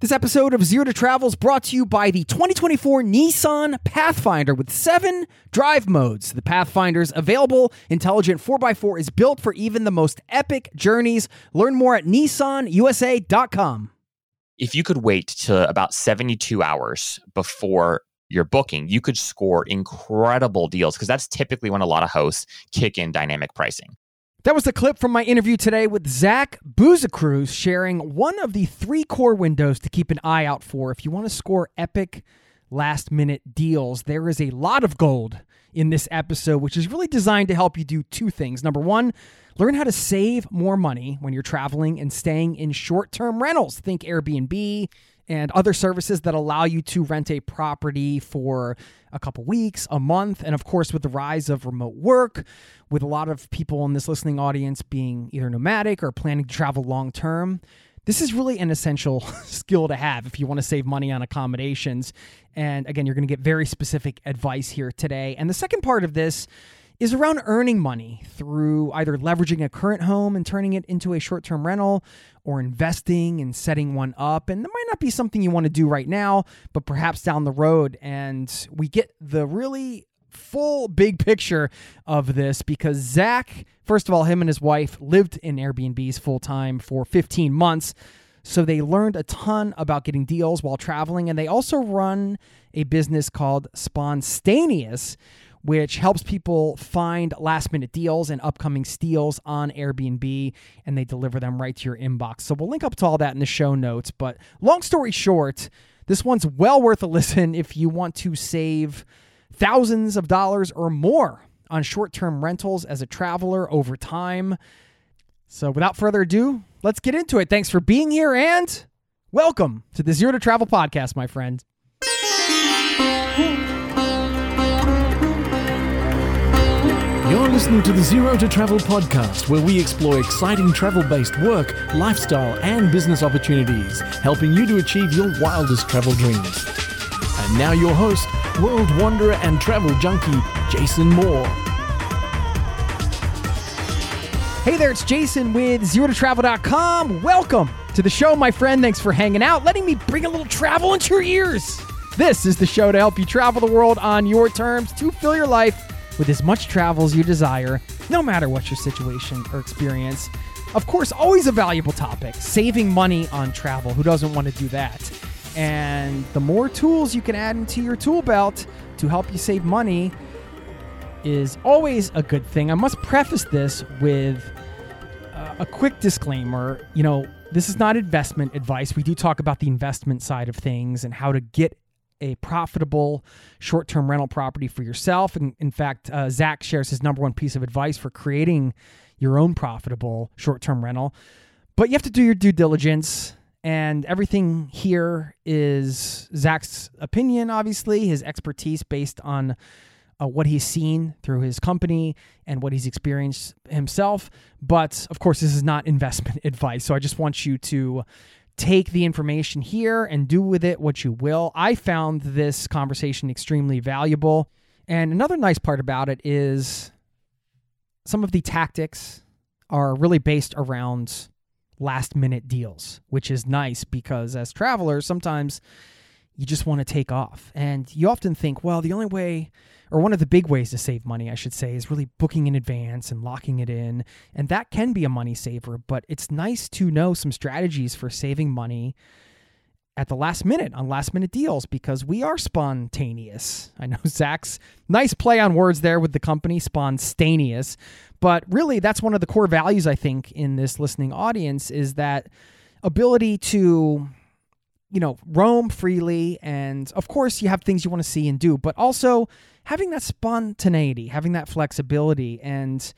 This episode of Zero to Travel is brought to you by the 2024 Nissan Pathfinder with seven drive modes. The Pathfinder's available intelligent 4x4 is built for even the most epic journeys. Learn more at nissanusa.com. If you could wait to about 72 hours before your booking, you could score incredible deals because that's typically when a lot of hosts kick in dynamic pricing. That was the clip from my interview today with Zach Busekrus, sharing one of the three core windows to keep an eye out for if you want to score epic last minute deals. There is a lot of gold in this episode, which is really designed to help you do two things. Number one, learn how to save more money when you're traveling and staying in short term rentals. Think Airbnb and other services that allow you to rent a property for a couple weeks, a month, and of course, with the rise of remote work, with a lot of people in this listening audience being either nomadic or planning to travel long term. This is really an essential skill to have if you want to save money on accommodations. And again, you're going to get very specific advice here today. And the second part of this is around earning money through either leveraging a current home and turning it into a short term rental or investing and setting one up. And that might not be something you want to do right now, but perhaps down the road. And we get the really full big picture of this because Zach, first of all, him and his wife lived in Airbnbs full time for 15 months. So they learned a ton about getting deals while traveling. And they also run a business called Sponstayneous which helps people find last minute deals and upcoming steals on Airbnb, and they deliver them right to your inbox. So we'll link up to all that in the show notes. But long story short, this one's well worth a listen if you want to save thousands of dollars or more on short term rentals as a traveler over time. So without further ado, let's get into it. Thanks for being here and welcome to the Zero to Travel podcast, my friend. You're listening to the Zero to Travel podcast, where we explore exciting travel based work, lifestyle, and business opportunities, helping you to achieve your wildest travel dreams. And now, your host, world wanderer and travel junkie, Jason Moore. Hey there, it's Jason with ZeroToTravel.com. Welcome to the show, my friend. Thanks for hanging out, letting me bring a little travel into your ears. This is the show to help you travel the world on your terms to fill your life with as much travel as you desire, no matter what your situation or experience. Of course, always a valuable topic saving money on travel. Who doesn't want to do that? And the more tools you can add into your tool belt to help you save money is always a good thing. I must preface this with uh, a quick disclaimer. You know, this is not investment advice. We do talk about the investment side of things and how to get a profitable short term rental property for yourself. And in fact, uh, Zach shares his number one piece of advice for creating your own profitable short term rental. But you have to do your due diligence. And everything here is Zach's opinion, obviously, his expertise based on uh, what he's seen through his company and what he's experienced himself. But of course, this is not investment advice. So I just want you to take the information here and do with it what you will. I found this conversation extremely valuable. And another nice part about it is some of the tactics are really based around last minute deals, which is nice because as travelers, sometimes you just want to take off. And you often think, well, the only way or one of the big ways to save money, I should say, is really booking in advance and locking it in. And that can be a money saver, but it's nice to know some strategies for saving money at the last minute on last minute deals because we are spontaneous. I know Zach's nice play on words there with the company, Sponstayneous. But really, that's one of the core values, I think, in this listening audience is that ability to you know, roam freely. And of course, you have things you want to see and do, but also having that spontaneity, having that flexibility, and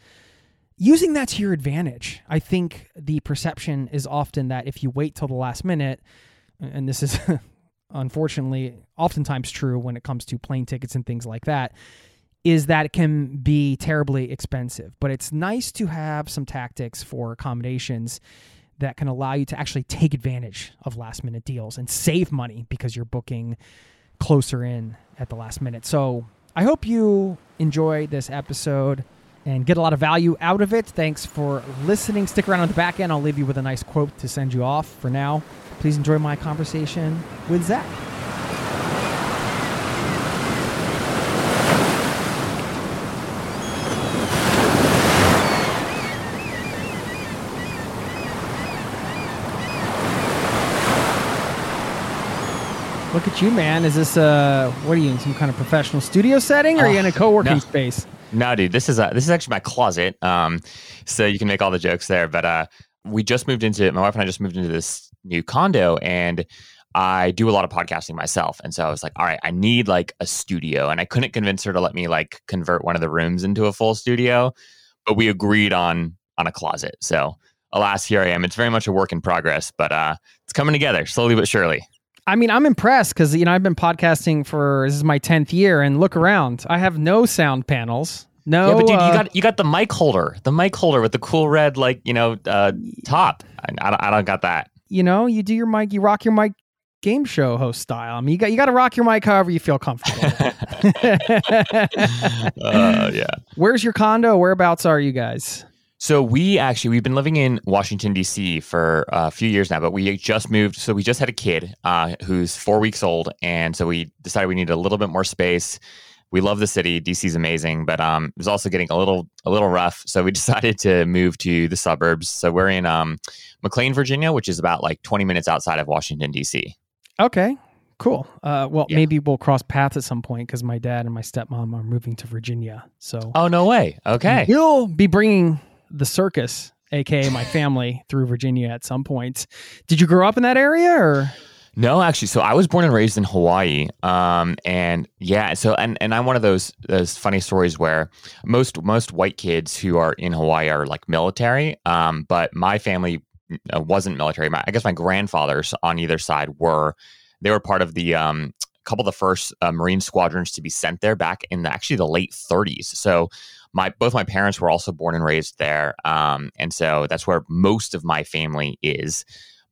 using that to your advantage. I think the perception is often that if you wait till the last minute, and this is unfortunately oftentimes true when it comes to plane tickets and things like that, is that it can be terribly expensive. But it's nice to have some tactics for accommodations that can allow you to actually take advantage of last minute deals and save money because you're booking closer in at the last minute. So I hope you enjoy this episode and get a lot of value out of it. Thanks for listening. Stick around on the back end. I'll leave you with a nice quote to send you off. For now, please enjoy my conversation with Zach. Look at you, man. Is this uh what are you in some kind of professional studio setting or are you in a co-working no. space? No, dude, this is a, this is actually my closet. Um, so you can make all the jokes there. But uh, we just moved into my wife and I just moved into this new condo, and I do a lot of podcasting myself. And so I was like, all right, I need like a studio, and I couldn't convince her to let me like convert one of the rooms into a full studio, but we agreed on on a closet. So alas, here I am. It's very much a work in progress, but uh, it's coming together slowly but surely. I mean, I'm impressed because you know I've been podcasting for this is my tenth year, and look around, I have no sound panels. No, yeah, but dude, uh, you got you got the mic holder, the mic holder with the cool red like you know uh, top. I, I, don't, I don't got that. you know, you do your mic, you rock your mic, game show host style. I mean, you got you got to rock your mic however you feel comfortable. Uh, yeah. Where's your condo? Whereabouts are you guys? So we actually we've been living in Washington D.C. for a few years now, but we just moved. So we just had a kid uh, who's four weeks old, and so we decided we needed a little bit more space. We love the city. D.C. is amazing, but um, it was also getting a little a little rough. So we decided to move to the suburbs. So we're in um, McLean, Virginia, which is about like 20 minutes outside of Washington D.C. Okay, cool. Uh, well, Yeah. maybe we'll cross paths at some point because my dad and my stepmom are moving to Virginia. So Oh no way! Okay, He'll be bringing the circus, aka my family, through Virginia at some point. Did you grow up in that area or? No, actually, so I was born and raised in Hawaii, um, and yeah, so and and I'm one of those those funny stories where most most white kids who are in Hawaii are like military, um, but my family uh, wasn't military. My, I guess my grandfathers on either side were. They were part of the um, couple of the first uh, Marine squadrons to be sent there back in the, actually the late 30s. So my both my parents were also born and raised there, um, and so that's where most of my family is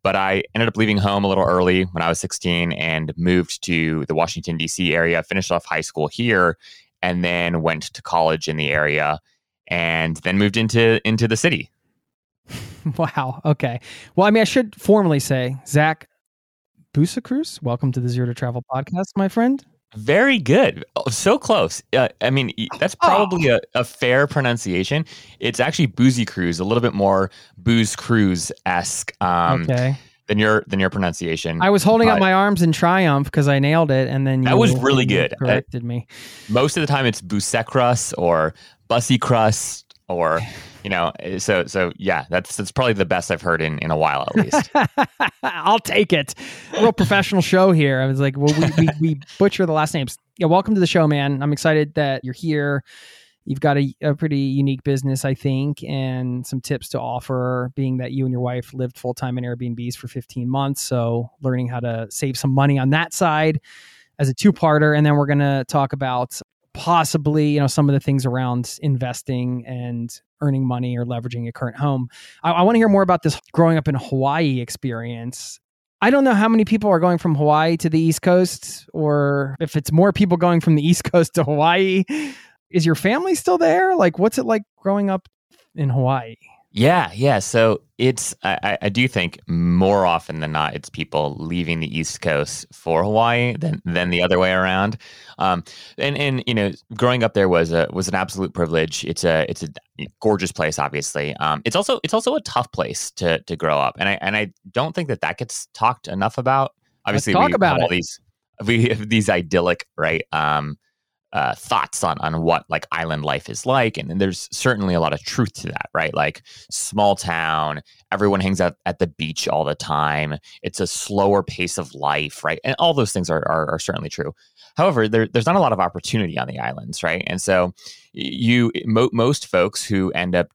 but I ended up leaving home a little early when I was 16 and moved to the Washington, D.C. area, finished off high school here, and then went to college in the area and then moved into into the city. Wow. Okay. Well, I mean, I should formally say, Zach Busekrus, welcome to the Zero to Travel podcast, my friend. Very good. Oh, So close. Uh, I mean, that's probably a, a fair pronunciation. It's actually Boozy Cruise, a little bit more Booze Cruise esque um, okay. than your than your pronunciation. I was holding up my arms in triumph because I nailed it, and then you That was really good. Corrected me. most of the time it's Busecrus or Bussy Crust or you know eh, so so yeah that's that's probably the best I've heard in in a while at least. I'll take it. Real professional show here. I was like, well, we, we, we butcher the last names. Yeah, welcome to the show, man. I'm excited that you're here. You've got a, a pretty unique business, I think, and some tips to offer, being that you and your wife lived full time in Airbnbs for 15 months. So, learning how to save some money on that side as a two parter. And then we're going to talk about possibly, you know, some of the things around investing and earning money or leveraging your current home. I, I want to hear more about this growing up in Hawaii experience. I don't know how many people are going from Hawaii to the East Coast, or if it's more people going from the East Coast to Hawaii. Is your family still there? Like, what's it like growing up in Hawaii? Yeah, yeah. So it's I, I- do think more often than not it's people leaving the East Coast for Hawaii than than the other way around. Um, and and you know growing up there was a was an absolute privilege. It's a it's a gorgeous place, obviously. Um, it's also it's also a tough place to to grow up, and I and I don't think that that gets talked enough about. obviously talk we about have all it. these we have these idyllic right um, uh, thoughts on on what like island life is like, and, and there's certainly a lot of truth to that, right? Like small town, everyone hangs out at the beach all the time. It's a slower pace of life, right? And all those things are are, are certainly true. However, there, there's not a lot of opportunity on the islands, right? And so you mo- most folks who end up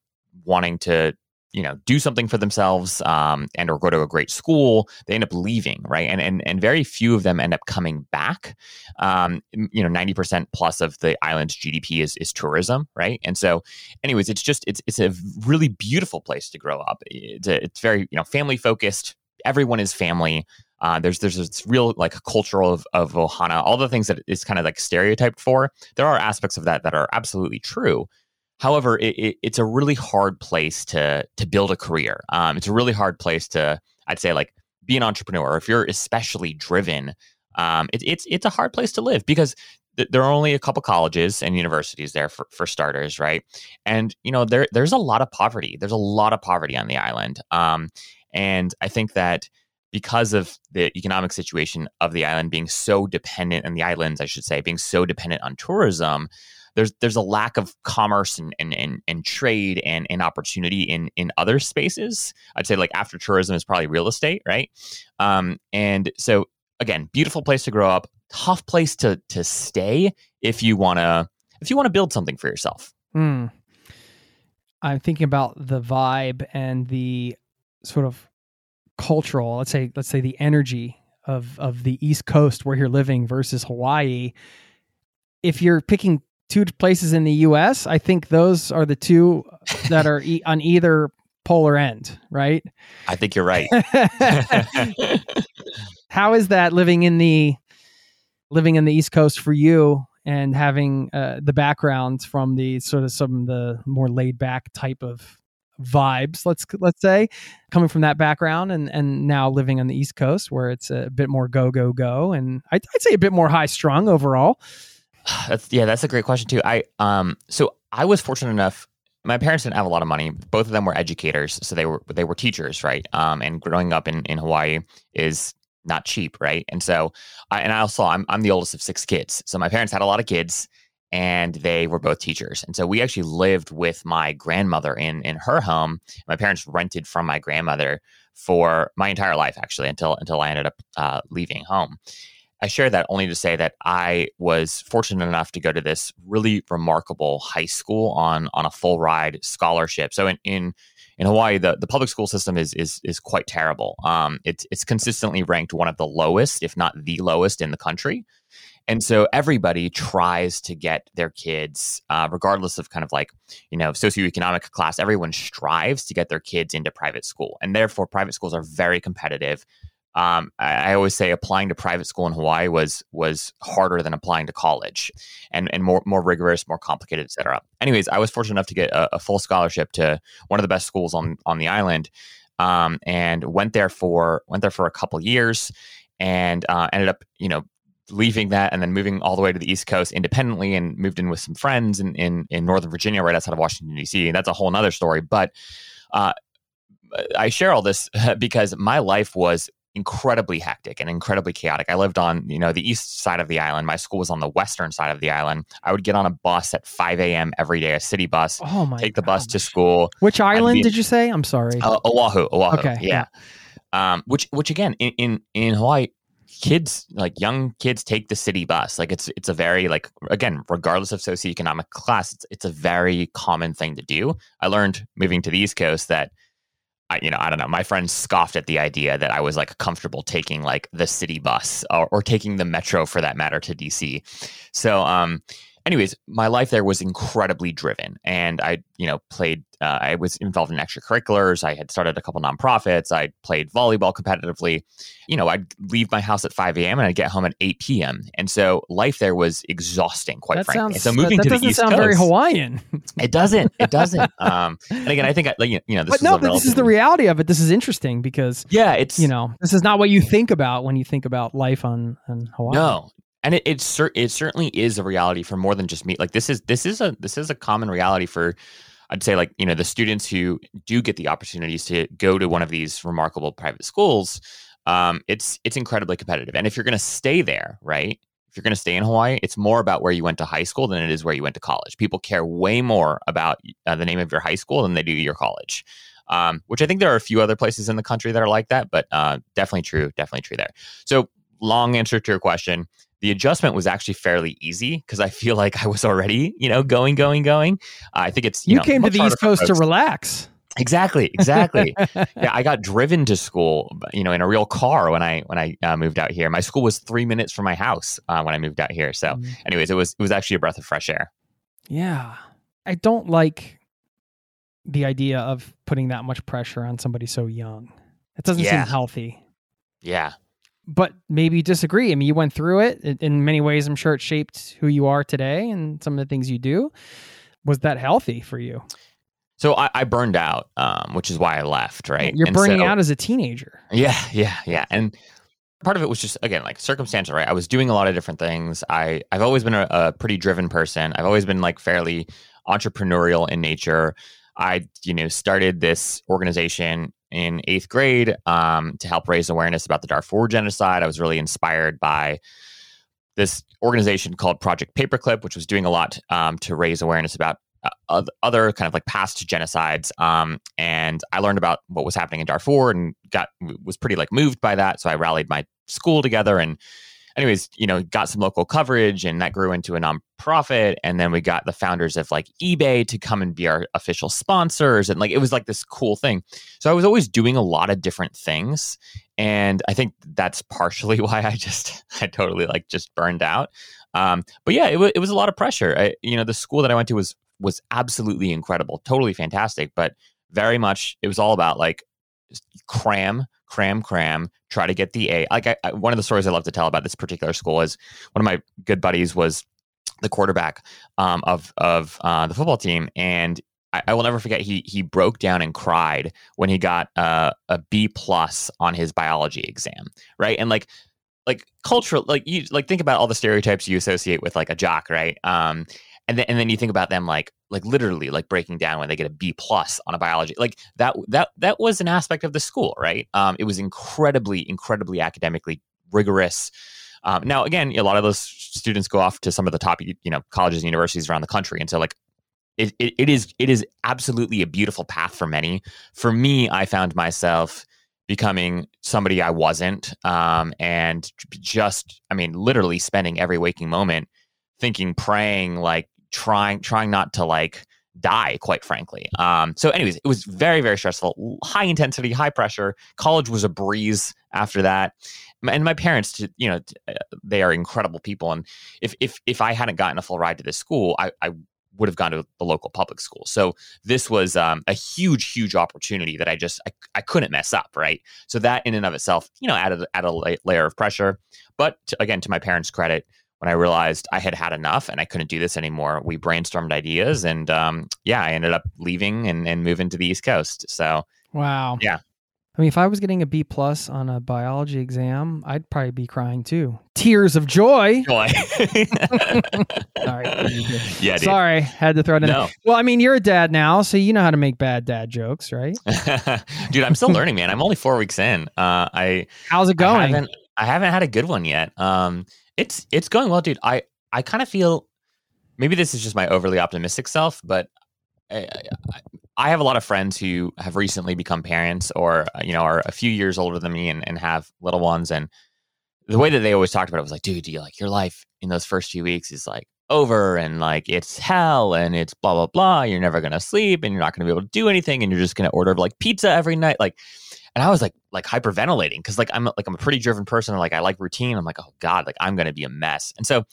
wanting to you know do something for themselves um, and or go to a great school they end up leaving right? And and, and very few of them end up coming back. Um, you know 90% plus of the island's gdp is is tourism right? And so anyways it's just it's it's a really beautiful place to grow up. It's, a, it's very you know family focused everyone is family. Uh, there's there's this real like cultural of, of ohana all the things that is kind of like stereotyped for. There are aspects of that that are absolutely true However, it, it, it's a really hard place to to build a career. Um, it's a really hard place to, I'd say, like be an entrepreneur. If you're especially driven, um, it, it's it's a hard place to live because th- there are only a couple colleges and universities there for, for starters, right? And you know there there's a lot of poverty. There's a lot of poverty on the island, um, and I think that because of the economic situation of the island being so dependent, and the islands, I should say, being so dependent on tourism, there's there's a lack of commerce and and, and, and trade and, and opportunity in in other spaces. I'd say like after tourism is probably real estate, right? Um, and so again, beautiful place to grow up, tough place to to stay if you wanna if you want to build something for yourself. Hmm. I'm thinking about the vibe and the sort of cultural, let's say, let's say the energy of of the East Coast where you're living versus Hawaii. If you're picking two places in the U.S., I think those are the two that are e- on either polar end, right? I think you're right. How is that living in the living in the East Coast for you and having uh, the background from the sort of some of the more laid back type of vibes let's let's say coming from that background and and now living on the east coast where it's a bit more go go go and i'd, I'd say a bit more high strung overall that's yeah, that's a great question too. I um so I was fortunate enough my parents didn't have a lot of money. Both of them were educators, so they were they were teachers, right? Um and growing up in in Hawaii is not cheap, right? And so I and I also I'm I'm the oldest of six kids. So my parents had a lot of kids and they were both teachers. And so we actually lived with my grandmother in in her home. My parents rented from my grandmother for my entire life actually until until I ended up uh, leaving home. I share that only to say that I was fortunate enough to go to this really remarkable high school on on a full ride scholarship. So in in, in Hawaii, the, the public school system is is is quite terrible. Um, it's it's consistently ranked one of the lowest, if not the lowest, in the country. And so everybody tries to get their kids, uh, regardless of kind of like, you know, socioeconomic class, everyone strives to get their kids into private school. And therefore, private schools are very competitive um, I, I, always say applying to private school in Hawaii was was harder than applying to college, and and more more rigorous, more complicated, etc. Anyways, I was fortunate enough to get a, a, full scholarship to one of the best schools on on the island, um, and went there for went there for a couple years, and uh, ended up you know leaving that and then moving all the way to the East Coast independently, and moved in with some friends in in, in Northern Virginia, right outside of Washington D.C. That's a whole other story, but. Uh, I share all this because my life was incredibly hectic and incredibly chaotic. I lived on, you know, the east side of the island. My school was on the western side of the island. I would get on a bus at 5 a.m. every day, a city bus. Oh my! Take the bus to school. Which island did you say? I'm sorry. Uh, Oahu. Oahu. Okay. Yeah. Um, which, which again, in, in in Hawaii, kids like young kids take the city bus. Like it's it's a very like again, regardless of socioeconomic class, it's it's a very common thing to do. I learned moving to the East Coast that I, you know, I don't know. My friends scoffed at the idea that I was like comfortable taking like the city bus or, or taking the metro for that matter to DC. So, um, anyways, my life there was incredibly driven, and I, you know, played. Uh, I was involved in extracurriculars. I had started a couple nonprofits. I played volleyball competitively. You know, I'd leave my house at 5 a.m. and I'd get home at 8 p.m. And so life there was exhausting, quite that frankly. Sounds, so moving that, that to doesn't the East sound Coast, very Hawaiian. it doesn't. It doesn't. um, and again, I think I, you know, this but is no, this is the reality of it. This is interesting because Yeah, it's you know this is not what you think about when you think about life on on Hawaii. No, and it it, cer- it certainly is a reality for more than just me. Like this is this is a this is a common reality for. I'd say like you know the students who do get the opportunities to go to one of these remarkable private schools. um, it's it's incredibly competitive. And if you're going to stay there, right? If you're going to stay in Hawaii, it's more about where you went to high school than it is where you went to college. People care way more about uh, the name of your high school than they do your college. Um, which I think there are a few other places in the country that are like that, but uh, definitely true, definitely true there. So, long answer to your question the adjustment was actually fairly easy because I feel like I was already, you know, going, going, going. Uh, I think it's you, you know, came to the East Coast to relax. Exactly, exactly. yeah, I got driven to school, you know, in a real car when I when I uh, moved out here. My school was three minutes from my house uh, when I moved out here. So, mm. anyways, it was it was actually a breath of fresh air. Yeah, I don't like the idea of putting that much pressure on somebody so young. It doesn't yeah. seem healthy. Yeah, but maybe you disagree. I mean, you went through it in many ways. I'm sure it shaped who you are today and some of the things you do. Was that healthy for you? So I, I burned out, um, which is why I left. Right, you're and burning so, out as a teenager. Yeah, yeah, yeah, and part of it was just again like circumstantial. Right, I was doing a lot of different things. I I've always been a, a pretty driven person. I've always been like fairly entrepreneurial in nature. I, you know, started this organization in eighth grade um, to help raise awareness about the Darfur genocide. I was really inspired by this organization called Project Paperclip, which was doing a lot um, to raise awareness about uh, other kind of like past genocides. Um, and I learned about what was happening in Darfur and got was pretty like moved by that. So I rallied my school together and anyways, you know, got some local coverage and that grew into a nonprofit. And then we got the founders of like eBay to come and be our official sponsors. And like it was like this cool thing. So I was always doing a lot of different things. And I think that's partially why I just, I totally like just burned out. Um, but yeah, it, w- it was a lot of pressure. I, you know, the school that I went to was, was absolutely incredible, totally fantastic, but very much it was all about like cram cram, cram, try to get the A. Like I, I, one of the stories I love to tell about this particular school is one of my good buddies was the quarterback um, of of uh, the football team, and I, I, will never forget. He he broke down and cried when he got uh, a B plus on his biology exam, right? And like like cultural, like you like think about all the stereotypes you associate with like a jock, right? Um, and then and then you think about them like like literally like breaking down when they get a B plus on a biology like that that that was an aspect of the school right? Um, it was incredibly incredibly academically rigorous. Um, now again a lot of those students go off to some of the top you know colleges and universities around the country and so like it, it, it is it is absolutely a beautiful path for many. For me i found myself becoming somebody i wasn't um, and just i mean literally spending every waking moment thinking praying like trying trying not to like die quite frankly. Um, so anyways it was very very stressful high intensity high pressure. College was a breeze after that. And my parents you know uh, they are incredible people and if if if i hadn't gotten a full ride to this school i, I would have gone to the local public school. So this was um, a huge huge opportunity that i just I, I couldn't mess up right? So that in and of itself you know added, added a layer of pressure. But to, again to my parents credit when I realized I had had enough and I couldn't do this anymore, we brainstormed ideas, and um, yeah, I ended up leaving and, and moving to the East Coast. So wow, yeah. I mean, if I was getting a B plus on a biology exam, I'd probably be crying too. Tears of joy. Joy. Sorry. Yeah. Dude. Sorry, had to throw it in. No. Well, I mean, you're a dad now, so you know how to make bad dad jokes, right? dude, I'm still learning, man. I'm only four weeks in. Uh, I. How's it going? I haven't, I haven't had a good one yet. Um, it's it's going well, dude. I I kind of feel maybe this is just my overly optimistic self, but I, I, I, have a lot of friends who have recently become parents or uh, you know are a few years older than me and, and have little ones and the way that they always talked about it was like dude do you like your life in those first few weeks is like over and like it's hell and it's blah blah blah you're never gonna sleep and you're not gonna be able to do anything and you're just gonna order like pizza every night like and I was like like hyperventilating because like I'm like I'm a pretty driven person. Like I like routine. I'm like oh god, like I'm gonna be a mess. And so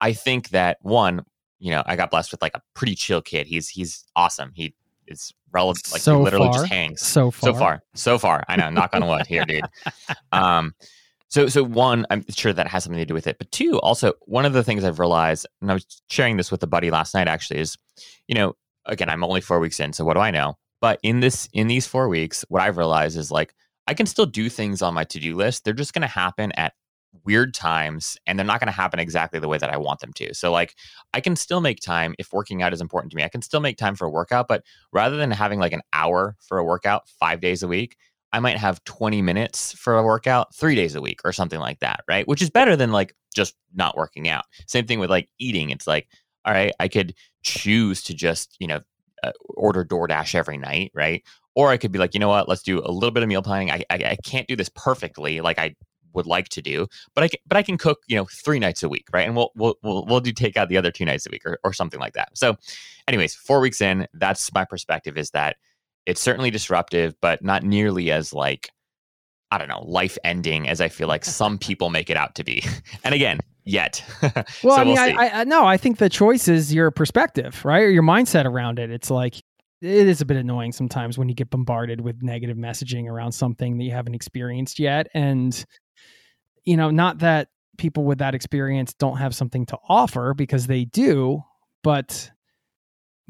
I think that one, you know, I got blessed with like a pretty chill kid. He's he's awesome. He is relative like so he literally far. just hangs so far so far so far. I know. knock on wood here, dude. Um. So, so one, I'm sure that has something to do with it. But two, also one of the things I've realized, and I was sharing this with a buddy last night, actually, is, you know, again, I'm only four weeks in, so what do I know? But in this in these four weeks, what I've realized is like I can still do things on my to-do list. They're just going to happen at weird times and they're not going to happen exactly the way that I want them to. So like I can still make time if working out is important to me. I can still make time for a workout, but rather than having like an hour for a workout 5 days a week, I might have 20 minutes for a workout three days a week or something like that, right? Which is better than like just not working out. Same thing with like eating. It's like, all right, I could choose to just, you know, uh, order DoorDash every night, right? Or I could be like, you know what, let's do a little bit of meal planning. I, I, I can't do this perfectly like I would like to do, but I can, but I can cook, you know, three nights a week, right? And we'll we'll we'll, we'll do take out the other two nights a week or, or something like that. So, anyways, four weeks in, that's my perspective is that it's certainly disruptive, but not nearly as like I don't know, life ending as I feel like some people make it out to be. and again, yet. well, so I mean, we'll I, I no, I think the choice is your perspective, right, or your mindset around it. It's like it is a bit annoying sometimes when you get bombarded with negative messaging around something that you haven't experienced yet, and you know, not that people with that experience don't have something to offer because they do, but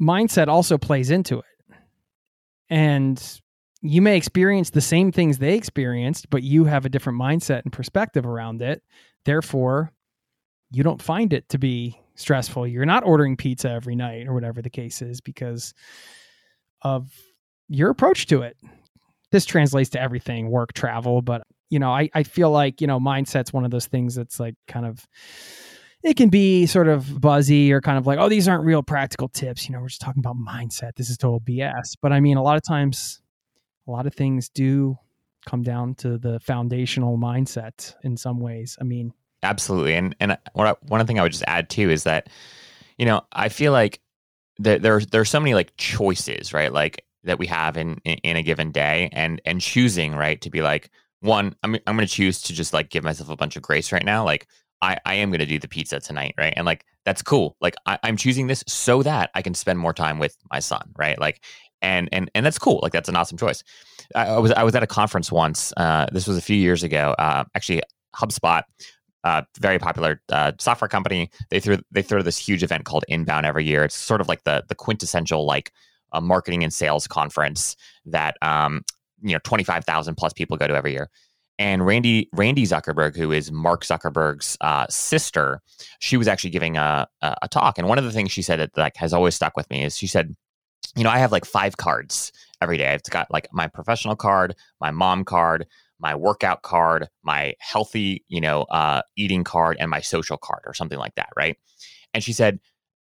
mindset also plays into it. And you may experience the same things they experienced, but you have a different mindset and perspective around it. Therefore, you don't find it to be stressful. You're not ordering pizza every night or whatever the case is because of your approach to it. This translates to everything work, travel, but you know, I, I feel like, you know, mindset's one of those things that's like kind of it can be sort of buzzy or kind of like, oh, these aren't real practical tips. You know, we're just talking about mindset. This is total BS. But I mean, a lot of times, a lot of things do come down to the foundational mindset in some ways. I mean, absolutely. And and what I, one thing I would just add too is that, you know, I feel like there there there's so many like choices, right? Like that we have in, in in a given day, and and choosing right to be like one, I'm I'm going to choose to just like give myself a bunch of grace right now. Like I, I am going to do the pizza tonight, right? And like that's cool. Like I, I'm choosing this so that I can spend more time with my son, right? Like, and and and that's cool. Like that's an awesome choice. I, I was I was at a conference once. Uh, this was a few years ago. Uh, actually, HubSpot, uh, very popular uh, software company. They threw they throw this huge event called Inbound every year. It's sort of like the the quintessential like a marketing and sales conference that um, you know 25,000 plus people go to every year and Randy Randy Zuckerberg, who is Mark Zuckerberg's uh, sister, she was actually giving a, a, a talk, and one of the things she said that like has always stuck with me is she said, you know, I have like five cards every day. I've got like my professional card, my mom card, my workout card, my healthy, you know, uh, eating card, and my social card, or something like that, right? And she said,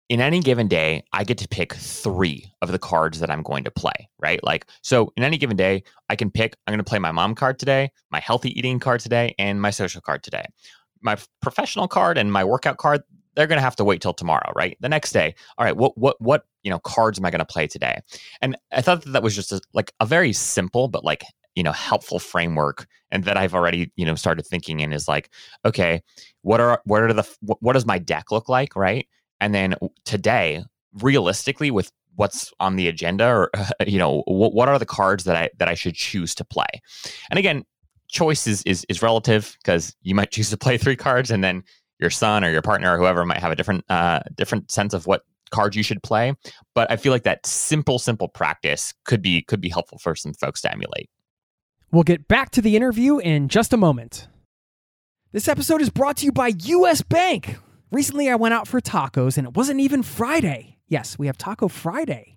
in any given day, I get to pick three of the cards that I'm going to play, right? Like, so in any given day, I can pick, I'm going to play my mom card today, my healthy eating card today, and my social card today. My professional card and my workout card, they're going to have to wait till tomorrow, right? The next day, all right, what, what, what, you know, cards am I going to play today? And I thought that that was just a, like a very simple, but like, you know, helpful framework. And that I've already, you know, started thinking in is like, okay, what are, what are the, what, what does my deck look like, right? and then today realistically with what's on the agenda or you know what, what are the cards that i that i should choose to play and again choice is is, is relative because you might choose to play three cards and then your son or your partner or whoever might have a different uh different sense of what cards you should play. But i feel like that simple simple practice could be could be helpful for some folks to emulate. We'll get back to the interview in just a moment. This episode is brought to you by us bank. Recently, I went out for tacos and it wasn't even Friday. Yes, we have Taco Friday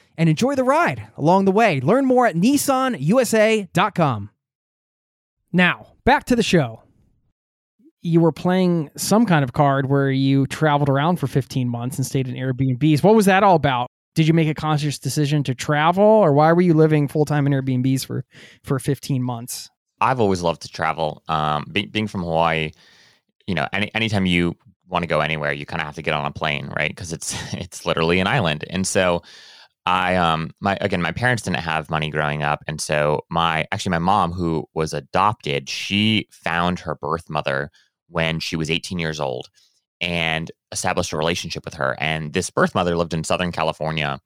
and enjoy the ride along the way. Learn more at nissanusa.com. Now, back to the show. You were playing some kind of card where you traveled around for 15 months and stayed in Airbnbs. What was that all about? Did you make a conscious decision to travel or why were you living full time in Airbnbs for for 15 months? I've always loved to travel. Um, be, being from Hawaii, you know, any anytime you want to go anywhere, you kind of have to get on a plane, right? Because it's it's literally an island. And so I um my again my parents didn't have money growing up and so my actually my mom who was adopted she found her birth mother when she was 18 years old and established a relationship with her and this birth mother lived in southern California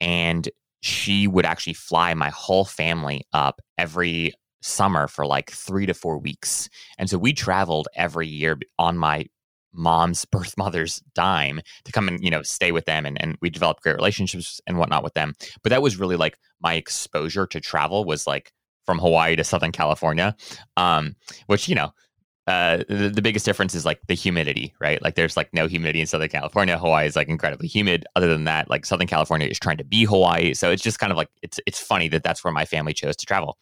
and she would actually fly my whole family up every summer for like 3 to 4 weeks and so we traveled every year on my mom's birth mother's dime to come and you know stay with them and, and we developed great relationships and whatnot with them. But that was really like my exposure to travel was like from hawaii to southern california um, which you know uh, the, the biggest difference is like the humidity right? Like there's like no humidity in southern california. Hawaii is like incredibly humid. Other than that like southern california is trying to be hawaii. So it's just kind of like it's it's funny that that's where my family chose to travel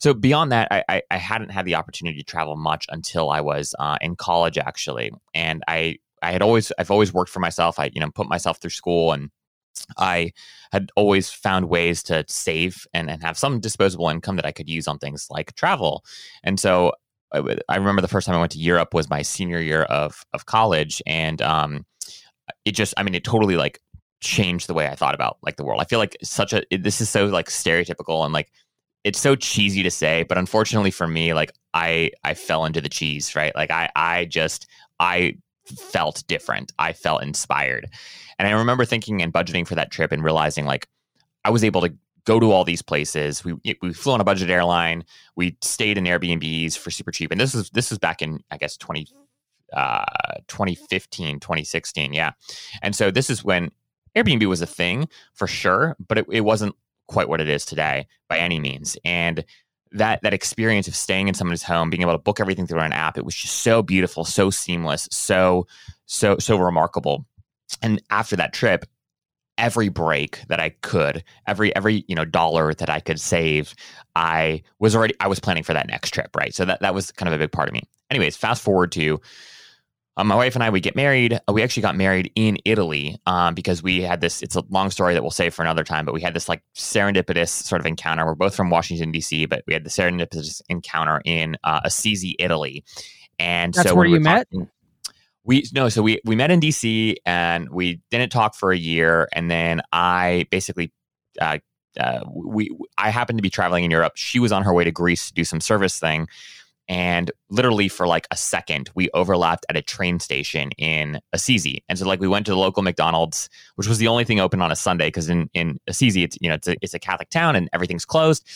so beyond that, I, I, I, hadn't had the opportunity to travel much until I was uh, in college, actually, and I I had always I've always worked for myself. I you know put myself through school and I had always found ways to save and, and have some disposable income that I could use on things like travel. And so I, I remember the first time I went to Europe was my senior year of of college, and um, it just I mean it totally like changed the way I thought about like the world. I feel like such a it, this is so like stereotypical and like it's so cheesy to say, but unfortunately for me, like I I fell into the cheese, right? Like I I just I felt different. I felt inspired. And I remember thinking and budgeting for that trip and realizing like I was able to go to all these places. We we flew on a budget airline. We stayed in Airbnbs for super cheap. And this is this was back in I guess 20 uh 2015, 2016, yeah. And so this is when Airbnb was a thing for sure, but it, it wasn't quite what it is today by any means. And that that experience of staying in someone's home, being able to book everything through an app, it was just so beautiful, so seamless, so so so remarkable. And after that trip, every break that I could, every every you know dollar that I could save, I was already I was planning for that next trip, right? So that that was kind of a big part of me. Anyways, fast forward to um, my wife and I, we get married. Uh, we actually got married in Italy um, because we had this. It's a long story that we'll save for another time, but we had this like serendipitous sort of encounter. We're both from Washington D.C., but we had the serendipitous encounter in uh, Assisi, Italy, and that's so where we you met. Talking, we no, so we we met in D.C. and we didn't talk for a year, and then I basically. Uh, uh, we I happened to be traveling in Europe. She was on her way to Greece to do some service thing, and literally for like a second we overlapped at a train station in Assisi. And so like we went to the local McDonald's which was the only thing open on a Sunday because in in Assisi it's you know it's a, it's a Catholic town and everything's closed.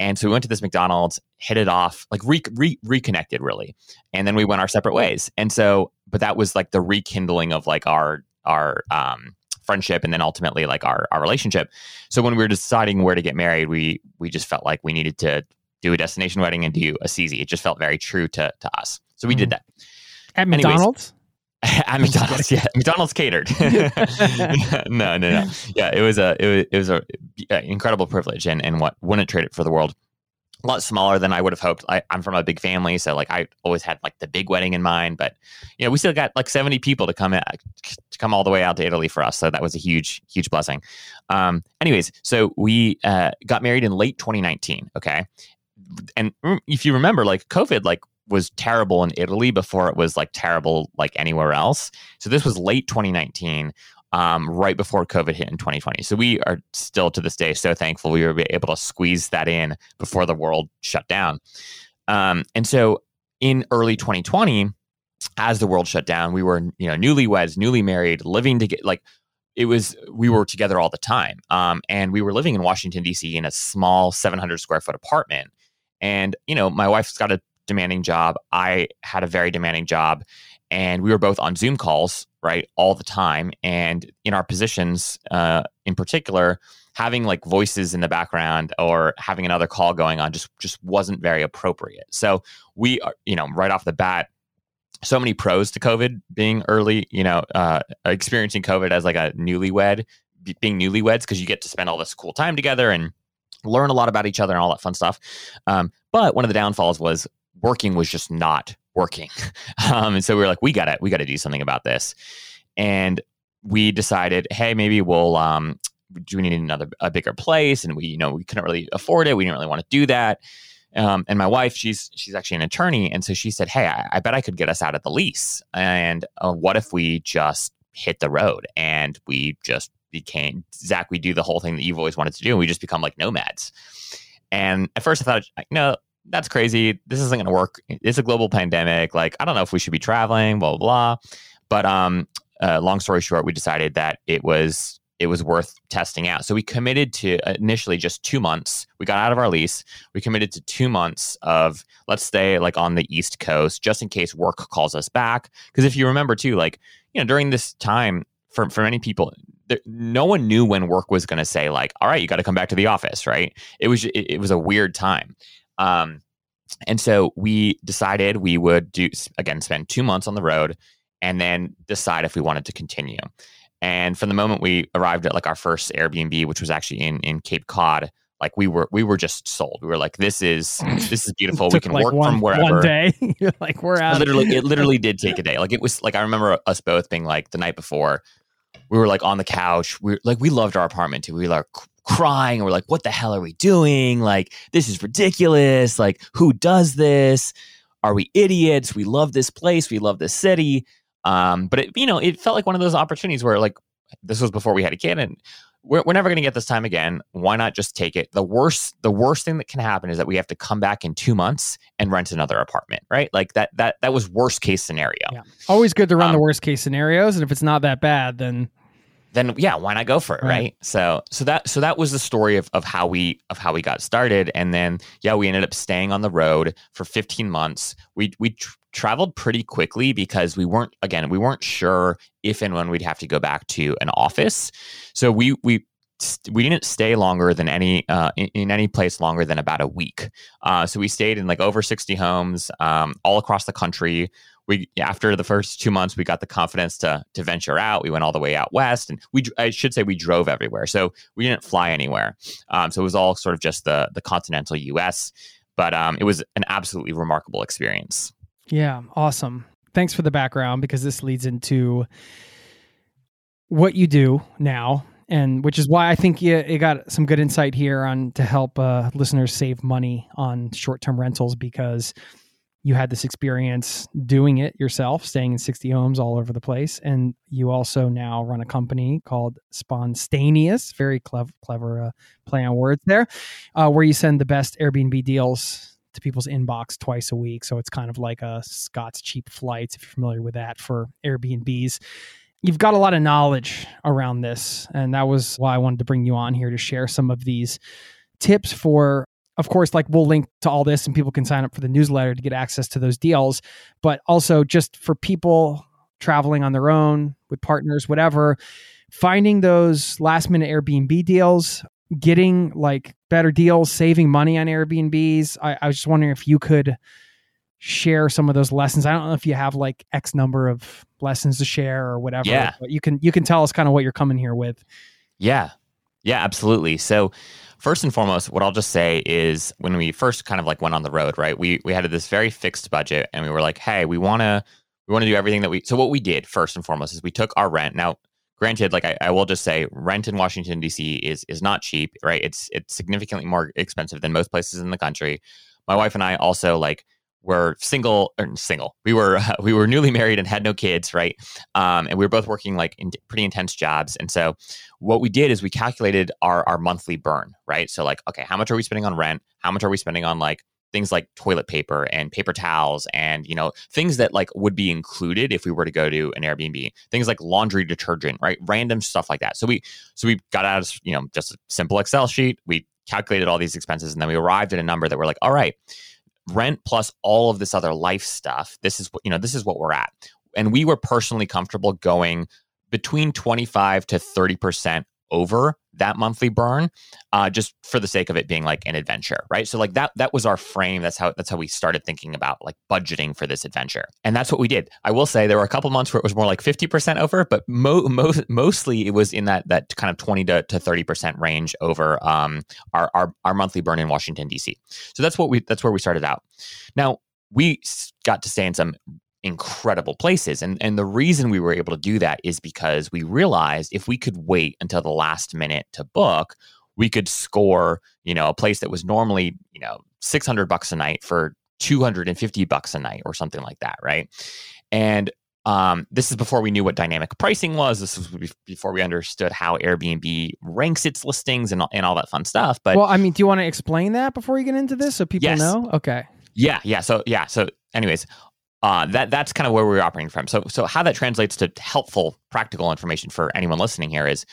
And so we went to this McDonald's hit it off like re, re, reconnected really. And then we went our separate ways. And so but that was like the rekindling of like our our um friendship and then ultimately like our, our relationship. So when we were deciding where to get married we we just felt like we needed to do a destination wedding and do Assisi. It just felt very true to to us. So we mm. did that. At McDonald's? at McDonald's, yeah. McDonald's catered. no, no, no. Yeah, it was a it was, it was a, a incredible privilege and and what wouldn't trade it for the world. A lot smaller than I would have hoped. I, I'm from a big family, so like I always had like the big wedding in mind. But you know, we still got like 70 people to come in, to come all the way out to Italy for us. So that was a huge, huge blessing. Um, anyways, so we uh, got married in late 2019. Okay, and if you remember, like COVID, like was terrible in Italy before it was like terrible like anywhere else. So this was late 2019, um, right before COVID hit in 2020. So we are still to this day so thankful we were able to squeeze that in before the world shut down. Um, and so in early 2020, as the world shut down, we were you know newlyweds, newly married, living together. Like it was, we were together all the time, um, and we were living in Washington D.C. in a small 700 square foot apartment. And you know, my wife's got a demanding job. I had a very demanding job, and we were both on Zoom calls right all the time. And in our positions, uh, in particular, having like voices in the background or having another call going on just just wasn't very appropriate. So we are, you know, right off the bat so many pros to COVID being early, you know, uh, experiencing COVID as like a newlywed, being newlyweds, because you get to spend all this cool time together and learn a lot about each other and all that fun stuff. Um, but one of the downfalls was working was just not working. Um, and so we were like, we got to, we got to do something about this. And we decided, hey, maybe we'll, um, do we need another, a bigger place? And we, you know, we couldn't really afford it. We didn't really want to do that. Um, and my wife, she's she's actually an attorney, and so she said, "Hey, I, I bet I could get us out of the lease. And uh, what if we just hit the road and we just became Zach? We do the whole thing that you've always wanted to do, and we just become like nomads." And at first, I thought, like, no, that's crazy. This isn't going to work. It's a global pandemic. Like, I don't know if we should be traveling. Blah blah. blah. But um, uh, long story short, we decided that it was it was worth testing out. So we committed to initially just two months. We got out of our lease. We committed to two months of let's stay like on the East Coast just in case work calls us back. Because if you remember too, like, you know, during this time, for, for many people, there, no one knew when work was going to say like, all right, you got to come back to the office, right? It was, it, it was a weird time. Um, and so we decided we would do, again, spend two months on the road and then decide if we wanted to continue. And from the moment we arrived at like our first Airbnb, which was actually in in Cape Cod, like we were we were just sold. We were like, this is this is beautiful. we can like work one, from wherever. One day, you're like, we're out. Literally, it literally did take a day. Like it was like I remember us both being like the night before, we were like on the couch. We like we loved our apartment too. We were like crying. We're like, what the hell are we doing? Like this is ridiculous. Like who does this? Are we idiots? We love this place. We love this city. Um, but it, you know, it felt like one of those opportunities where like this was before we had a kid and we're, we're never going to get this time again. Why not just take it? The worst, the worst thing that can happen is that we have to come back in two months and rent another apartment, right? Like that, that, that was worst case scenario. Yeah. Always good to run um, the worst case scenarios. And if it's not that bad, then then yeah, why not go for it, right. right? So so that so that was the story of of how we of how we got started, and then yeah, we ended up staying on the road for 15 months. We we tr- traveled pretty quickly because we weren't again we weren't sure if and when we'd have to go back to an office. So we we we didn't stay longer than any uh, in, in, any place longer than about a week. Uh, so we stayed in like over 60 homes um, all across the country we after the first two months we got the confidence to to venture out. We went all the way out west and we i should say we drove everywhere. So we didn't fly anywhere. Um, so it was all sort of just the the continental us but um, it was an absolutely remarkable experience. Yeah awesome. Thanks for the background because this leads into what you do now and which is why I think you, you got some good insight here on to help uh, listeners save money on short-term rentals because you had this experience doing it yourself, staying in 60 homes all over the place. And you also now run a company called Sponstayneous, very clever, clever uh, play on words there, uh, where you send the best Airbnb deals to people's inbox twice a week. So it's kind of like a Scott's Cheap Flights, if you're familiar with that for Airbnbs. You've got a lot of knowledge around this. And that was why I wanted to bring you on here to share some of these tips for of course, like we'll link to all this and people can sign up for the newsletter to get access to those deals. But also just for people traveling on their own with partners, whatever, finding those last minute Airbnb deals, getting like better deals, saving money on Airbnbs. I, I was just wondering if you could share some of those lessons. I don't know if you have like X number of lessons to share or whatever. Yeah. But you can you can tell us kind of what you're coming here with. Yeah. Yeah, absolutely. So First and foremost, what I'll just say is when we first kind of like went on the road, right? We we had this very fixed budget and we were like, hey, we wanna we want to do everything that we so what we did first and foremost is we took our rent. Now, granted, like I, I will just say rent in Washington, DC is is not cheap, right? It's it's significantly more expensive than most places in the country. my wife and I also like were single or single. We were uh, we were newly married and had no kids, right? Um, and we were both working like in pretty intense jobs. And so what we did is we calculated our our monthly burn, right? So like, okay, how much are we spending on rent? How much are we spending on like things like toilet paper and paper towels and you know things that like would be included if we were to go to an Airbnb things like laundry detergent right random stuff like that so we so we got out of you know just a simple excel sheet we calculated all these expenses and then we arrived at a number that we're like all right rent plus all of this other life stuff this is what you know this is what we're at. And we were personally comfortable going between 25 to 30% over that monthly burn uh, just for the sake of it being like an adventure right? So like that that was our frame. That's how that's how we started thinking about like budgeting for this adventure. And that's what we did. I will say there were a couple months where it was more like 50% over but mo- mo- mostly it was in that that kind of 20 to, to 30% range over um, our, our our monthly burn in washington dc so that's what we that's where we started out. Now we got to stay in some incredible places. And and the reason we were able to do that is because we realized if we could wait until the last minute to book, we could score, you know, a place that was normally, you know, 600 bucks a night for 250 bucks a night or something like that, right? And um, this is before we knew what dynamic pricing was. This was before we understood how Airbnb ranks its listings and, and all that fun stuff. But well, I mean, do you want to explain that before you get into this so people yes. know? Okay. Yeah, yeah. So yeah. So, anyways, uh, that that's kind of where we're operating from. So so how that translates to helpful practical information for anyone listening here is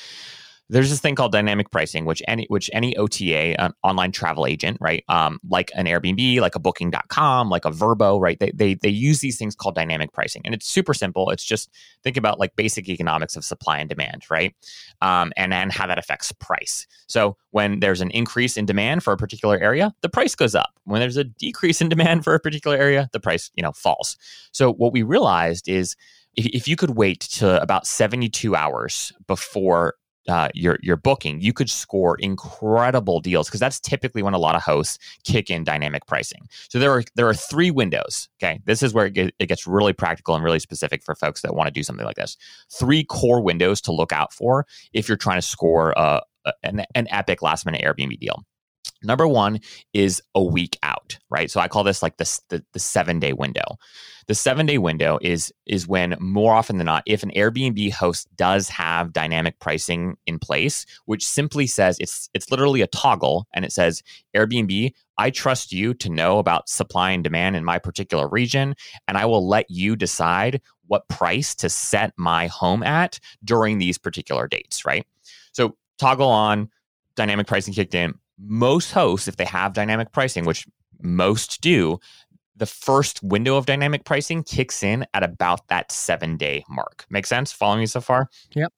there's this thing called dynamic pricing, which any which any OTA, an online travel agent, right, um, like an Airbnb, like a Booking.com, like a Vrbo, right, they, they they use these things called dynamic pricing, and it's super simple. It's just think about like basic economics of supply and demand, right, um, and and how that affects price. So when there's an increase in demand for a particular area, the price goes up. When there's a decrease in demand for a particular area, the price you know falls. So what we realized is if you could wait to about 72 hours before uh, your your booking, you could score incredible deals because that's typically when a lot of hosts kick in dynamic pricing. So there are there are three windows. Okay, this is where it, get, it gets really practical and really specific for folks that want to do something like this. Three core windows to look out for if you're trying to score a an, an epic last minute Airbnb deal. Number one is a week out, right? So I call this like the, the, the seven day window. The seven day window is is when more often than not, if an Airbnb host does have dynamic pricing in place, which simply says it's it's literally a toggle and it says Airbnb, I trust you to know about supply and demand in my particular region, and I will let you decide what price to set my home at during these particular dates, right? So toggle on, dynamic pricing kicked in most hosts, if they have dynamic pricing, which most do, the first window of dynamic pricing kicks in at about that seven day mark. Make sense? Following me so far? Yep.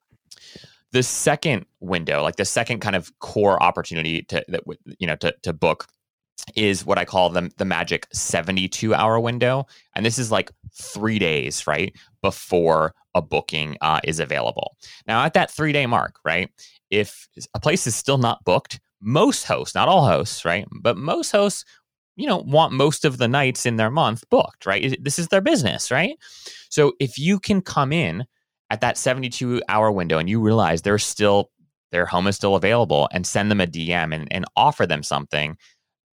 The second window, like the second kind of core opportunity to that you know to to book is what I call the, the magic 72 hour window. And this is like three days, right? Before a booking uh, is available. Now, at that three day mark, right? If a place is still not booked, most hosts, not all hosts, right? But most hosts, you know, want most of the nights in their month booked, right? This is their business, right? So if you can come in at that 72 hour window and you realize they're still, their home is still available and send them a DM and, and offer them something,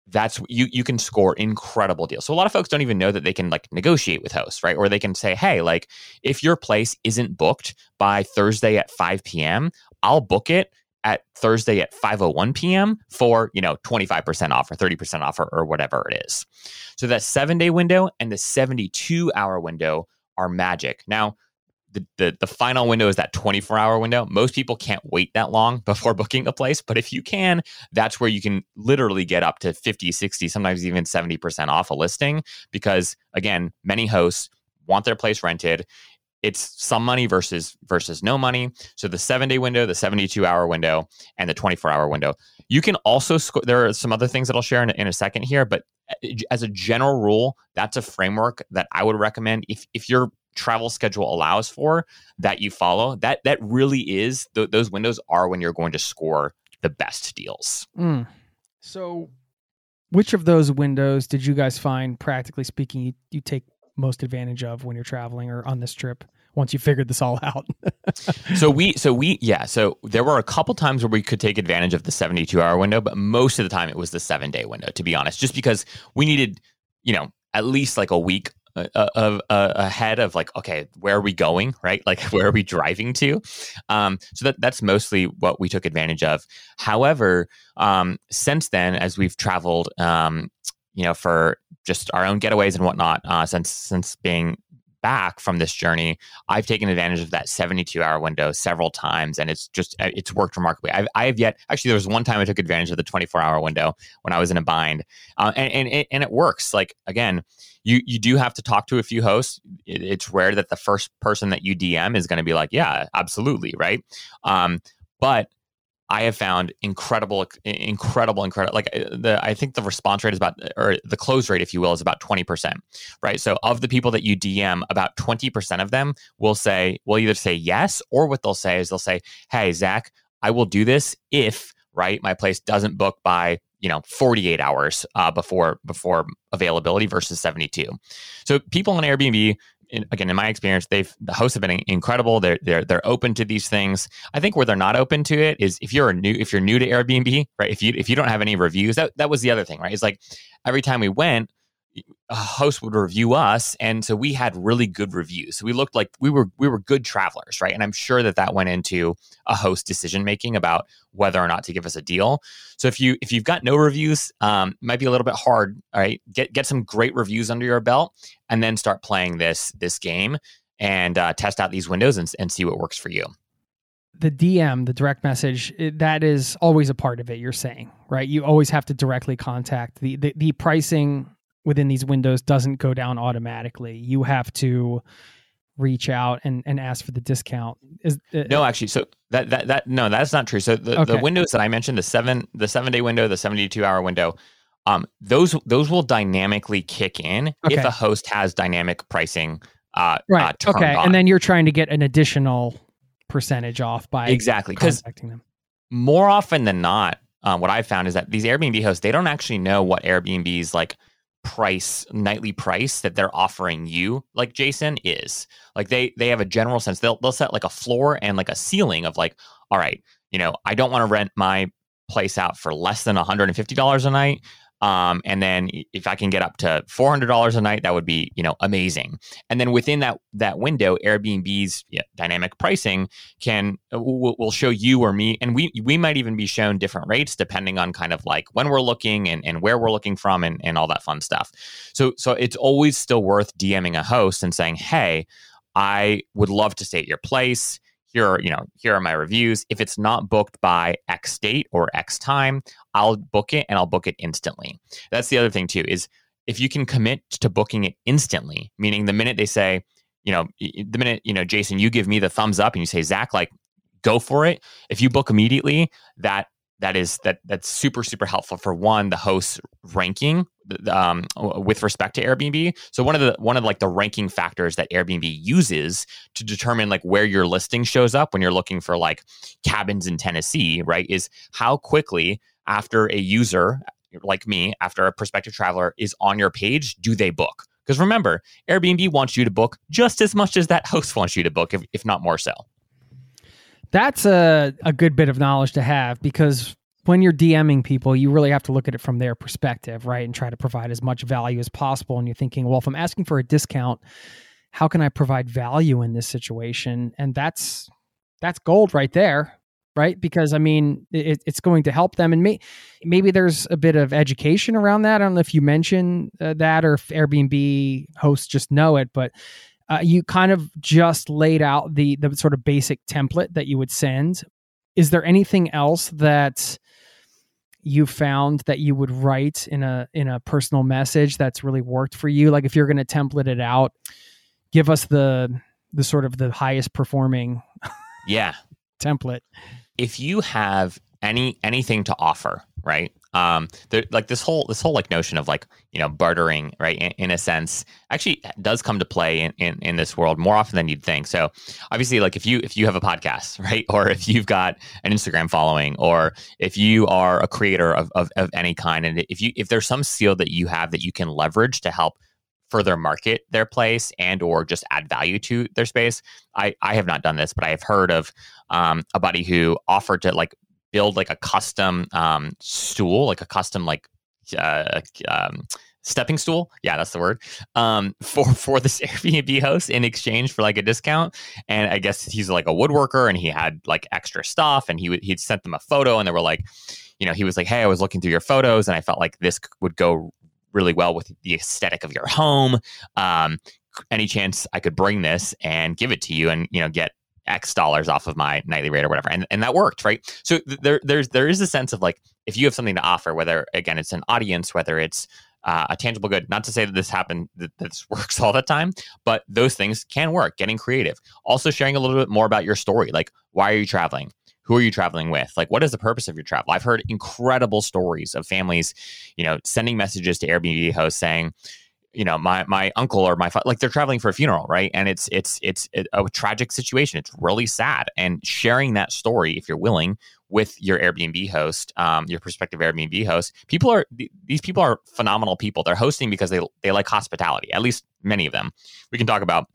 that's you you can score incredible deals. So a lot of folks don't even know that they can like negotiate with hosts, right? Or they can say, "Hey, like if your place isn't booked by Thursday at 5 p.m., I'll book it at Thursday at 5:01 p.m. for, you know, 25% off or 30% off or, or whatever it is. So that 7-day window and the 72-hour window are magic. Now, the, the, the final window is that 24 hour window. Most people can't wait that long before booking a place, but if you can, that's where you can literally get up to 50, 60, sometimes even 70% off a listing because again, many hosts want their place rented it's some money versus versus no money. So the seven day window, the 72 hour window, and the 24 hour window. You can also score. There are some other things that I'll share in, in a second here, but eh, as a general rule, that's a framework that I would recommend if if your travel schedule allows for that you follow. That that really is th- those windows are when you're going to score the best deals. Mm. So, which of those windows did you guys find, practically speaking, you, you take most advantage of when you're traveling or on this trip once you figured this all out? so we so we yeah so there were a couple times where we could take advantage of the 72 hour window but most of the time it was the seven day window to be honest just because we needed you know at least like a week uh, uh, uh, ahead of like okay where are we going right? Like where are we driving to? Um, so that that's mostly what we took advantage of. However um, since then as we've traveled um, you know for just our own getaways and whatnot uh, since since being back from this journey, I've taken advantage of that 72 hour window several times, and it's just uh, it's worked remarkably. I've, I have yet actually there was one time I took advantage of the 24 hour window when I was in a bind, uh, and and it, and it works. Like again, you you do have to talk to a few hosts. It, it's rare that the first person that you DM is going to be like, yeah, absolutely, right. Um, but I have found incredible, incredible, incredible. Like uh, the, I think the response rate is about, or the close rate, if you will, is about twenty percent, right? So of the people that you DM, about twenty percent of them will say, will either say yes, or what they'll say is they'll say, "Hey, Zach, I will do this if right my place doesn't book by you know 48 hours uh, before before availability versus 72 so people on airbnb in, again, in my experience, they've the hosts have been incredible. They're they're they're open to these things. I think where they're not open to it is if you're a new if you're new to Airbnb, right? If you if you don't have any reviews, that that was the other thing, right? It's like every time we went, a host would review us and so we had really good reviews so we looked like we were we were good travelers right and i'm sure that that went into a host decision making about whether or not to give us a deal so if you if you've got no reviews um, might be a little bit hard all right get get some great reviews under your belt and then start playing this this game and uh, test out these windows and, and see what works for you the DM, the direct message, that is always a part of it. You're saying, right? You always have to directly contact the the, the pricing within these windows doesn't go down automatically. You have to reach out and, and ask for the discount. Is uh, no, actually, so that that that no, that's not true. So the, okay. the windows that I mentioned, the seven the seven day window, the seventy two hour window, um, those those will dynamically kick in okay. if a host has dynamic pricing. Uh, right. Uh, okay, on. and then you're trying to get an additional percentage off by exactly because more often than not, um, what I've found is that these Airbnb hosts they don't actually know what Airbnb's like price nightly price that they're offering you like jason is. Like they they have a general sense. They'll they'll set like a floor and like a ceiling of like all right you know i don't want to rent my place out for less than $150 a night um, and then if I can get up to four hundred dollars a night, that would be you know amazing. And then within that that window, Airbnb's yeah, dynamic pricing can uh, will, will, show you or me, and we we might even be shown different rates depending on kind of like when we're looking and, and where we're looking from and, and all that fun stuff. So so it's always still worth DMing a host and saying, hey, I would love to stay at your place here are you know here are my reviews. If it's not booked by x date or x time i'll book it and i'll book it instantly. That's the other thing too is if you can commit to booking it instantly meaning the minute they say you know the minute you know jason you give me the thumbs up and you say zach like go for it. If you book immediately that that is that that's super super helpful for one the host ranking um, with respect to Airbnb. So one of the one of like the ranking factors that Airbnb uses to determine like where your listing shows up when you're looking for like cabins in Tennessee, right? Is how quickly after a user like me, after a prospective traveler is on your page, do they book? Because remember, Airbnb wants you to book just as much as that host wants you to book, if, if not more so. That's a, a good bit of knowledge to have because when you're DMing people, you really have to look at it from their perspective, right? And try to provide as much value as possible. And you're thinking, well, if I'm asking for a discount, how can I provide value in this situation? And that's that's gold right there, right? Because I mean, it, it's going to help them, and may, maybe there's a bit of education around that. I don't know if you mention uh, that or if Airbnb hosts just know it, but uh, you kind of just laid out the the sort of basic template that you would send. Is there anything else that you found that you would write in a in a personal message that's really worked for you? Like if you're going to template it out, give us the the sort of the highest performing yeah template. If you have any anything to offer, right? Um there like this whole this whole like notion of like you know bartering right in, in, a sense actually does come to play in, in in this world more often than you'd think so obviously like if you if you have a podcast right or if you've got an instagram following or if you are a creator of, of, of any kind and if you if there's some skill that you have that you can leverage to help further market their place and or just add value to their space. I I have not done this, but I have heard of um, a buddy who offered to like build like a custom um, stool, like a custom like uh, um, stepping stool. Yeah, that's the word. Um, for for this Airbnb host in exchange for like a discount. And I guess he's like a woodworker, and he had like extra stuff, and he would he'd sent them a photo, and they were like, you know, he was like, hey, I was looking through your photos, and I felt like this would go really well with the aesthetic of your home. Um, any chance I could bring this and give it to you, and you know, get X dollars off of my nightly rate or whatever. And, and that worked, right? So there, there's, there is a sense of like, if you have something to offer, whether again, it's an audience, whether it's uh, a tangible good, not to say that this happened, that this works all the time, but those things can work, getting creative. Also sharing a little bit more about your story. Like, why are you traveling? Who are you traveling with? Like, what is the purpose of your travel? I've heard incredible stories of families, you know, sending messages to Airbnb hosts saying, you know my my uncle or my like they're traveling for a funeral right? And it's it's it's a tragic situation. It's really sad. And sharing that story if you're willing with your airbnb host um, your prospective airbnb host people are these people are phenomenal people. They're hosting because they they like hospitality at least many of them. We can talk about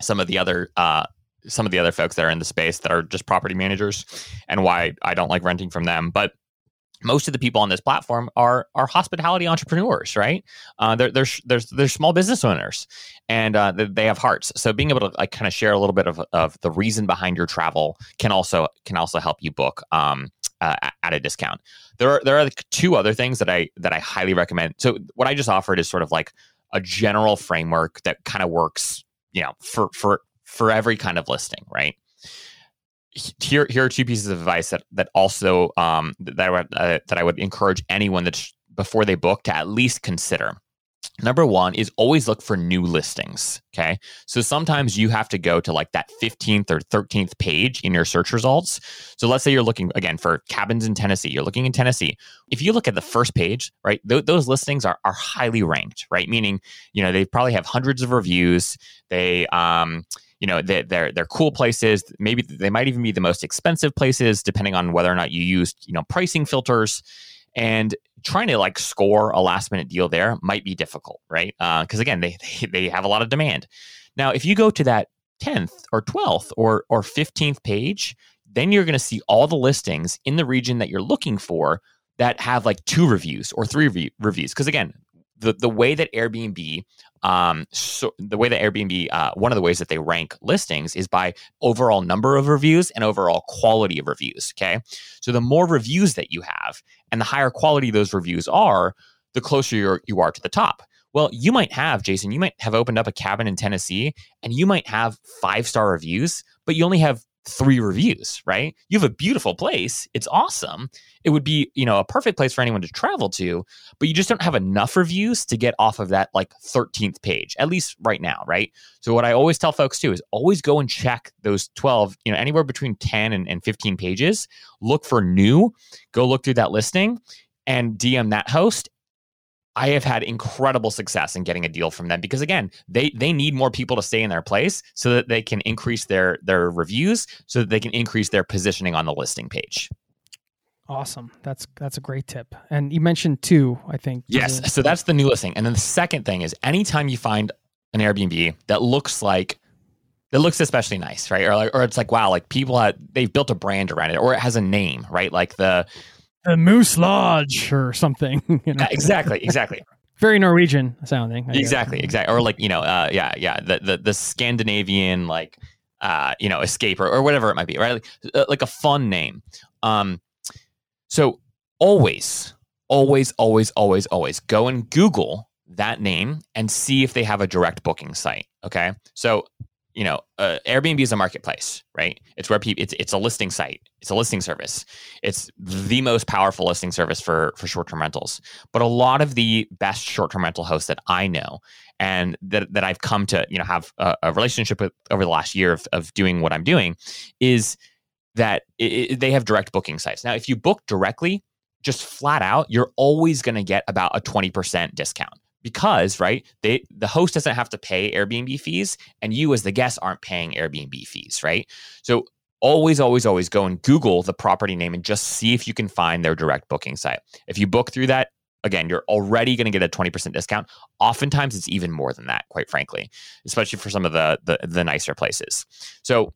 some of the other uh, some of the other folks that are in the space that are just property managers and why I don't like renting from them. But most of the people on this platform are are hospitality entrepreneurs, right? Uh, they're, they're they're they're small business owners, and uh, they have hearts. So being able to like kind of share a little bit of, of the reason behind your travel can also can also help you book um, uh, at a discount. There are there are two other things that I that I highly recommend. So what I just offered is sort of like a general framework that kind of works, you know, for for for every kind of listing, right? Here here are two pieces of advice that that also um, that I would, uh, that I would encourage anyone that before they book to at least consider. Number one is always look for new listings. Okay. So sometimes you have to go to like that 15th or 13th page in your search results. So let's say you're looking again for cabins in Tennessee. You're looking in Tennessee. If you look at the first page, right, th- those listings are, are highly ranked, right? Meaning, you know, they probably have hundreds of reviews. They, um, you know they, they're they're cool places. Maybe they might even be the most expensive places depending on whether or not you used you know pricing filters. And trying to like score a last minute deal there might be difficult right? Because uh, again they, they they have a lot of demand. Now if you go to that 10th or 12th or or 15th page then you're going to see all the listings in the region that you're looking for that have like two reviews or three re- reviews. Because again the the way that Airbnb um so the way that Airbnb uh, one of the ways that they rank listings is by overall number of reviews and overall quality of reviews okay? So the more reviews that you have and the higher quality those reviews are the closer you're, you are to the top. Well you might have Jason you might have opened up a cabin in Tennessee and you might have five star reviews but you only have three reviews, right? You have a beautiful place. It's awesome. It would be, you know, a perfect place for anyone to travel to, but you just don't have enough reviews to get off of that like 13th page, at least right now, right? So what I always tell folks too is always go and check those 12, you know, anywhere between 10 and, and 15 pages. Look for new, go look through that listing and DM that host I have had incredible success in getting a deal from them because again, they they need more people to stay in their place so that they can increase their their reviews so that they can increase their positioning on the listing page. Awesome. That's that's a great tip. And you mentioned two, I think. Yes. So that's the new listing. And then the second thing is anytime you find an Airbnb that looks like it looks especially nice, right? Or like, or it's like wow, like people had they've built a brand around it, or it has a name, right? Like the the Moose Lodge or something. You know? exactly, exactly. Very Norwegian sounding. exactly, exactly. Or like you know, uh, yeah, yeah, the, the the Scandinavian like uh, you know escape or, or whatever it might be, right? Like, uh, like a fun name. Um, so always, always, always, always, always go and Google that name and see if they have a direct booking site. Okay, so you know, uh, Airbnb is a marketplace, right? It's where people, it's, it's a listing site. It's a listing service. It's the most powerful listing service for, for short-term rentals. But a lot of the best short-term rental hosts that I know and that, that I've come to, you know, have a, a relationship with over the last year of, of doing what I'm doing is that it, it, they have direct booking sites. Now, if you book directly, just flat out, you're always going to get about a 20% discount because right they the host doesn't have to pay airbnb fees and you as the guest aren't paying airbnb fees right so always always always go and google the property name and just see if you can find their direct booking site if you book through that again, you're already going to get a 20% discount. Oftentimes it's even more than that, quite frankly, especially for some of the the, the nicer places. So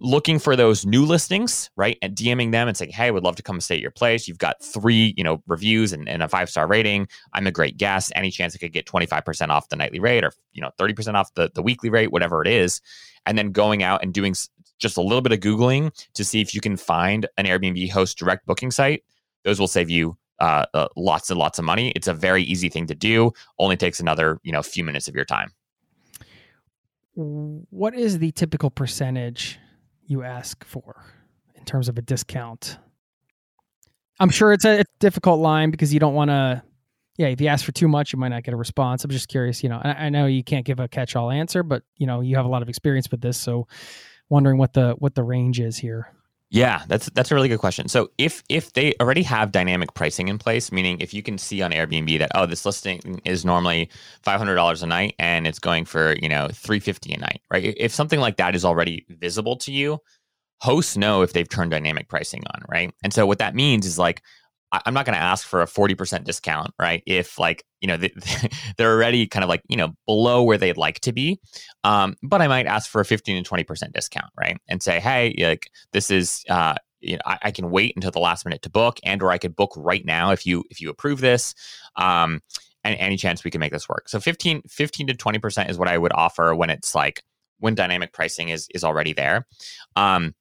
looking for those new listings, right? And DMing them and saying, Hey, I would love to come stay at your place. You've got three, you know, reviews and, and a five star rating. I'm a great guest. Any chance I could get 25% off the nightly rate or, you know, 30% off the, the weekly rate, whatever it is. And then going out and doing just a little bit of Googling to see if you can find an Airbnb host direct booking site. Those will save you uh, uh, lots and lots of money. It's a very easy thing to do. Only takes another, you know, few minutes of your time. What is the typical percentage you ask for in terms of a discount? I'm sure it's a, difficult line because you don't want to. Yeah, if you ask for too much, you might not get a response. I'm just curious. You know, I, I know you can't give a catch-all answer, but you know, you have a lot of experience with this, so wondering what the what the range is here. Yeah, that's that's a really good question. So if if they already have dynamic pricing in place, meaning if you can see on Airbnb that oh this listing is normally five hundred dollars a night and it's going for you know three fifty a night, right? If something like that is already visible to you, hosts know if they've turned dynamic pricing on, right? And so what that means is like I'm not going to ask for a 40% discount, right? If like, you know, they're already kind of like, you know, below where they'd like to be. Um, but I might ask for a 15 to 20% discount, right? And say, hey, like this is, uh, you know, I, I, can wait until the last minute to book and, or I could book right now if you, if you approve this. Um, and any chance we can make this work. So 15, 15 to 20% is what I would offer when it's like, when dynamic pricing is, is already there. Um,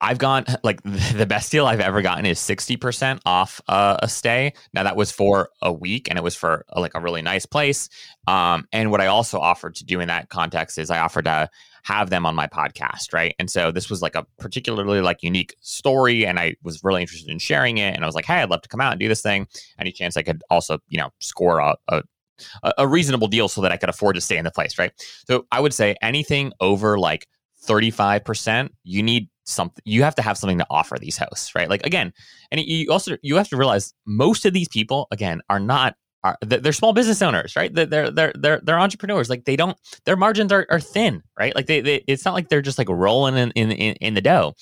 I've gone like the best deal I've ever gotten is 60% off uh, a stay. Now that was for a week and it was for uh, like a really nice place. Um, and what I also offered to do in that context is I offered to have them on my podcast, right? And so this was like a particularly like unique story and I was really interested in sharing it and I was like, "Hey, I'd love to come out and do this thing. Any chance I could also, you know, score a, a a reasonable deal so that I could afford to stay in the place, right? So I would say anything over like 35%, you need something you have to have something to offer these hosts right? Like again and you also you have to realize most of these people again are not are they're small business owners right? They're they're they're they're entrepreneurs. Like they don't their margins are, are thin right? Like they, they it's not like they're just like rolling in in in, in the dough.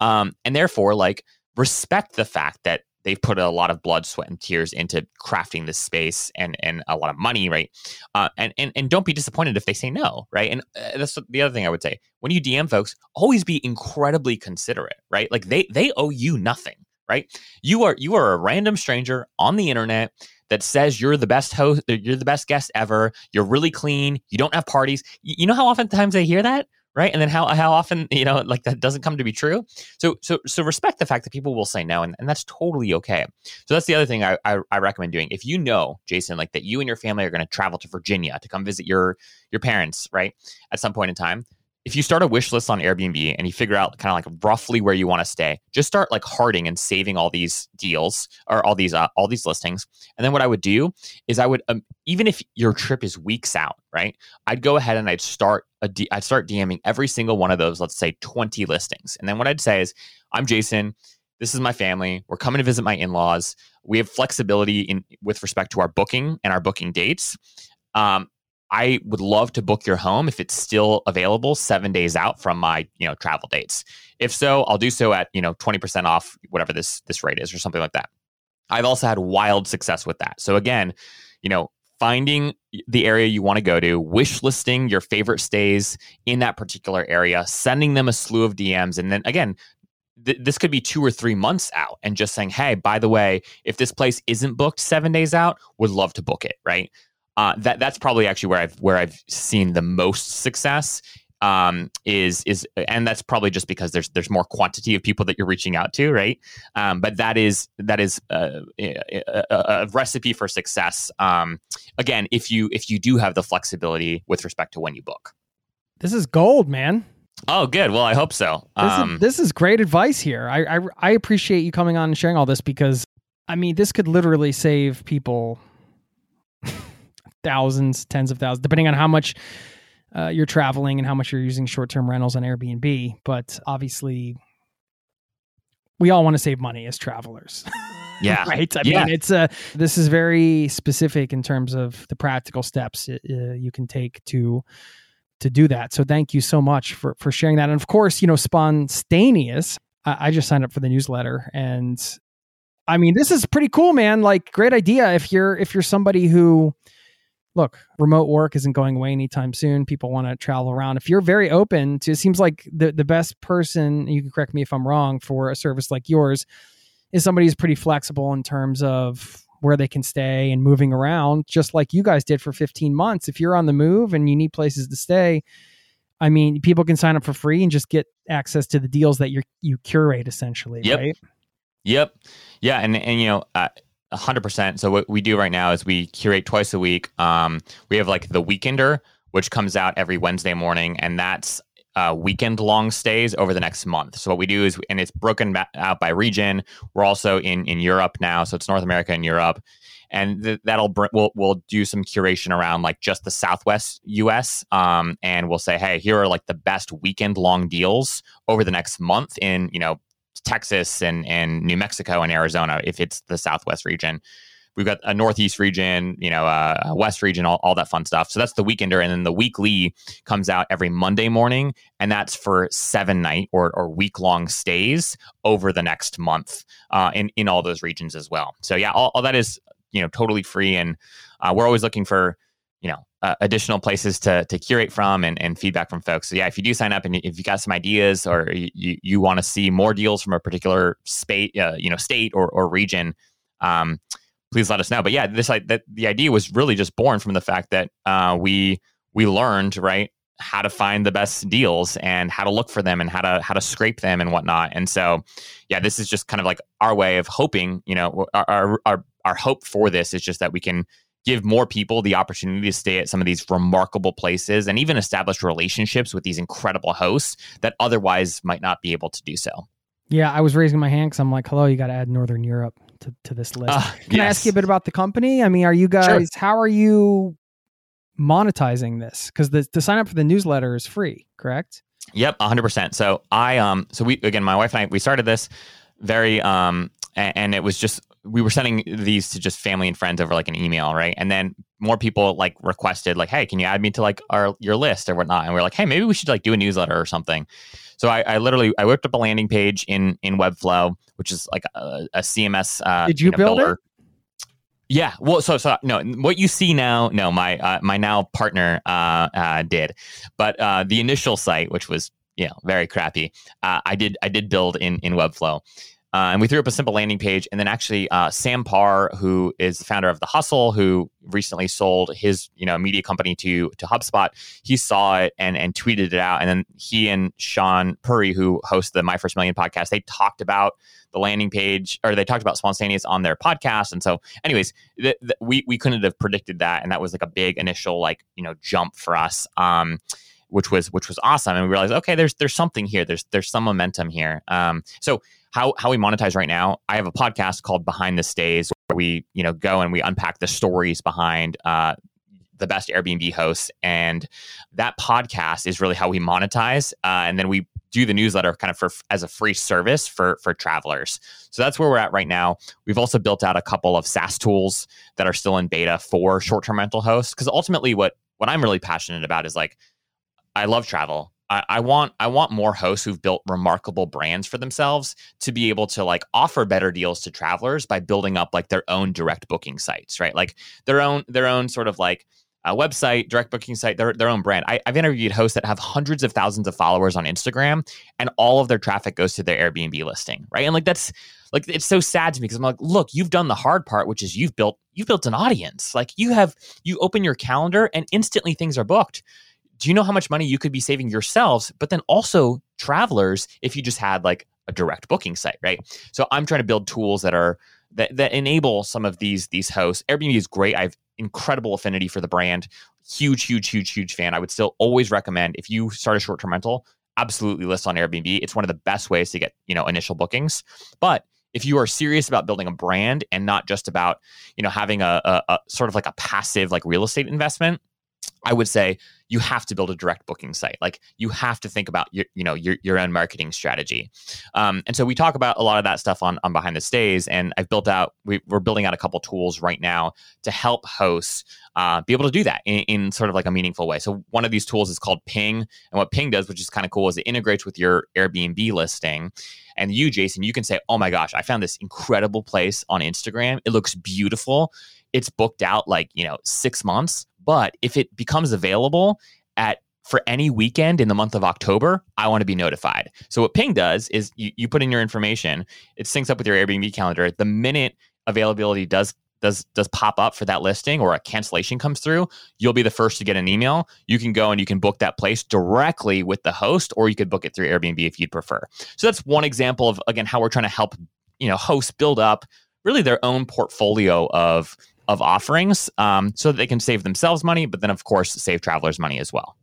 Um and therefore like respect the fact that they've put a lot of blood, sweat, and tears into crafting this space and and a lot of money, right? Uh, and and and don't be disappointed if they say no, right? And uh, that's the other thing I would say when you DM folks, always be incredibly considerate, right? Like they they owe you nothing, right? You are you are a random stranger on the internet that says you're the best host, you're the best guest ever, you're really clean, you don't have parties. You know how oftentimes they hear that? Right? And then how how often you know like that doesn't come to be true. So so so respect the fact that people will say no, and, and that's totally okay. So that's the other thing I, I, I recommend doing. If you know Jason, like that, you and your family are going to travel to Virginia to come visit your your parents, right? At some point in time, if you start a wish list on Airbnb and you figure out kind of like roughly where you want to stay, just start like harding and saving all these deals or all these uh, all these listings. And then what I would do is I would um, even if your trip is weeks out, right? I'd go ahead and I'd start a D- I'd start DMing every single one of those, let's say 20 listings. And then what I'd say is, I'm Jason. This is my family. We're coming to visit my in-laws. We have flexibility in with respect to our booking and our booking dates. Um, I would love to book your home if it's still available seven days out from my you know travel dates. If so, I'll do so at you know twenty percent off whatever this this rate is or something like that. I've also had wild success with that. So again, you know, finding the area you want to go to, wish listing your favorite stays in that particular area, sending them a slew of DMs, and then again. Th- this could be two or three months out, and just saying, "Hey, by the way, if this place isn't booked seven days out, would love to book it." Right? Uh, that that's probably actually where I've where I've seen the most success. Um, is is and that's probably just because there's there's more quantity of people that you're reaching out to, right? Um, but that is that is a, a, a recipe for success. Um, again, if you if you do have the flexibility with respect to when you book. This is gold, man. Oh, good. Well, I hope so. This, is, um, this is great advice here. I, I I appreciate you coming on and sharing all this because I mean this could literally save people thousands, tens of thousands, depending on how much uh, you're traveling and how much you're using short term rentals on Airbnb. But obviously, we all want to save money as travelers. Yeah. right. I yeah. mean, it's a, uh, this is very specific in terms of the practical steps uh, you can take to, to do that. So thank you so much for, for sharing that. And of course, you know, Sponstayneous, I, I just signed up for the newsletter and I mean, this is pretty cool, man. Like, great idea. If you're if you're somebody who, look, remote work isn't going away anytime soon. People want to travel around. If you're very open to, it seems like the, the best person, you can correct me if I'm wrong, for a service like yours is somebody who's pretty flexible in terms of where they can stay and moving around, just like you guys did for 15 months. If you're on the move and you need places to stay, I mean, people can sign up for free and just get access to the deals that you you curate essentially, yep. right? Yep. Yeah. And, and you know, I, 100%. So what we do right now is we curate twice a week. Um, we have like the Weekender, which comes out every Wednesday morning, and that's uh, weekend long stays over the next month. So what we do is, and it's broken out by region. We're also in in Europe now, so it's North America and Europe, and th- that'll br- we'll we'll do some curation around like just the Southwest U.S. Um, and we'll say, hey, here are like the best weekend long deals over the next month in you know Texas and and New Mexico and Arizona if it's the Southwest region we've got a northeast region, you know, uh, a west region, all, all that fun stuff. So that's the weekender, and then the weekly comes out every Monday morning, and that's for seven night or, or week long stays over the next month uh, in in all those regions as well. So yeah, all, all that is you know totally free, and uh, we're always looking for you know uh, additional places to to curate from and, and feedback from folks. So yeah, if you do sign up and if you got some ideas or you, you want to see more deals from a particular state, uh, you know, state or, or region, um, please let us know. But yeah, this like that the idea was really just born from the fact that uh, we we learned right how to find the best deals and how to look for them and how to how to scrape them and whatnot. And so, yeah, this is just kind of like our way of hoping. You know, our our our hope for this is just that we can give more people the opportunity to stay at some of these remarkable places and even establish relationships with these incredible hosts that otherwise might not be able to do so. Yeah, I was raising my hand because I'm like, hello, you got to add Northern Europe to, to this list. Uh, Can yes. I ask you a bit about the company? I mean, are you guys, sure. how are you monetizing this? Because the to sign up for the newsletter is free, correct? Yep, 100%. So I, um, so we, again, my wife and I, we started this very, um, and, and it was just, we were sending these to just family and friends over like an email, right? And then more people like requested, like, hey, can you add me to like our your list or whatnot? And we are like, hey, maybe we should like do a newsletter or something. So I, I, literally I whipped up a landing page in in Webflow, which is like a, a CMS. Uh, Did you, you know, build builder. it? Yeah. Well, so so no, what you see now, no, my uh, my now partner uh, uh, did, but uh, the initial site, which was you know very crappy, uh, I did I did build in in Webflow. Uh, and we threw up a simple landing page. And then actually, uh, Sam Parr, who is the founder of The Hustle, who recently sold his you know media company to to HubSpot, he saw it and and tweeted it out. And then he and Shaan Puri, who hosts the My First Million podcast, they talked about the landing page or they talked about Sponstayneous on their podcast. And so, anyways, th- th- we we couldn't have predicted that, and that was like a big initial like you know jump for us. Um, which was which was awesome, and we realized okay, there's there's something here. There's there's some momentum here. Um, so how how we monetize right now. I have a podcast called Behind the Stays where we you know go and we unpack the stories behind uh, the best Airbnb hosts, and that podcast is really how we monetize. Uh, and then we do the newsletter kind of for as a free service for for travelers. So that's where we're at right now. We've also built out a couple of SaaS tools that are still in beta for short term rental hosts because ultimately what what I'm really passionate about is like I love travel. I, want I want more hosts who've built remarkable brands for themselves to be able to like offer better deals to travelers by building up like their own direct booking sites, right? Like their own their own sort of like a website, direct booking site, their, their own brand. I, have interviewed hosts that have hundreds of thousands of followers on Instagram, and all of their traffic goes to their Airbnb listing, right? And like that's like it's so sad to me because I'm like, look, you've done the hard part, which is you've built you've built an audience. Like you have you open your calendar and instantly things are booked do you know how much money you could be saving yourselves, but then also travelers if you just had like a direct booking site, right? So I'm trying to build tools that are that, that enable some of these these hosts. Airbnb is great. I have incredible affinity for the brand. Huge, huge, huge, huge fan. I would still always recommend if you start a short term rental, absolutely list on Airbnb. It's one of the best ways to get you know initial bookings. But if you are serious about building a brand and not just about you know having a, a, a sort of like a passive like real estate investment I would say you have to build a direct booking site. Like you have to think about your, you know, your, your own marketing strategy. Um, and so we talk about a lot of that stuff on, on behind the stays. And I've built out, we, are building out a couple tools right now to help hosts uh, be able to do that in, in, sort of like a meaningful way. So one of these tools is called Ping. And what Ping does, which is kind of cool, is it integrates with your Airbnb listing. And you, Jason, you can say, oh my gosh, I found this incredible place on Instagram. It looks beautiful. It's booked out like, you know, six months but if it becomes available at for any weekend in the month of October, I want to be notified. So what Ping does is you, you put in your information, it syncs up with your Airbnb calendar. The minute availability does does does pop up for that listing or a cancellation comes through, you'll be the first to get an email. You can go and you can book that place directly with the host, or you could book it through Airbnb if you'd prefer. So that's one example of again how we're trying to help you know hosts build up really their own portfolio of of offerings um, so that they can save themselves money, but then of course save travelers money as well.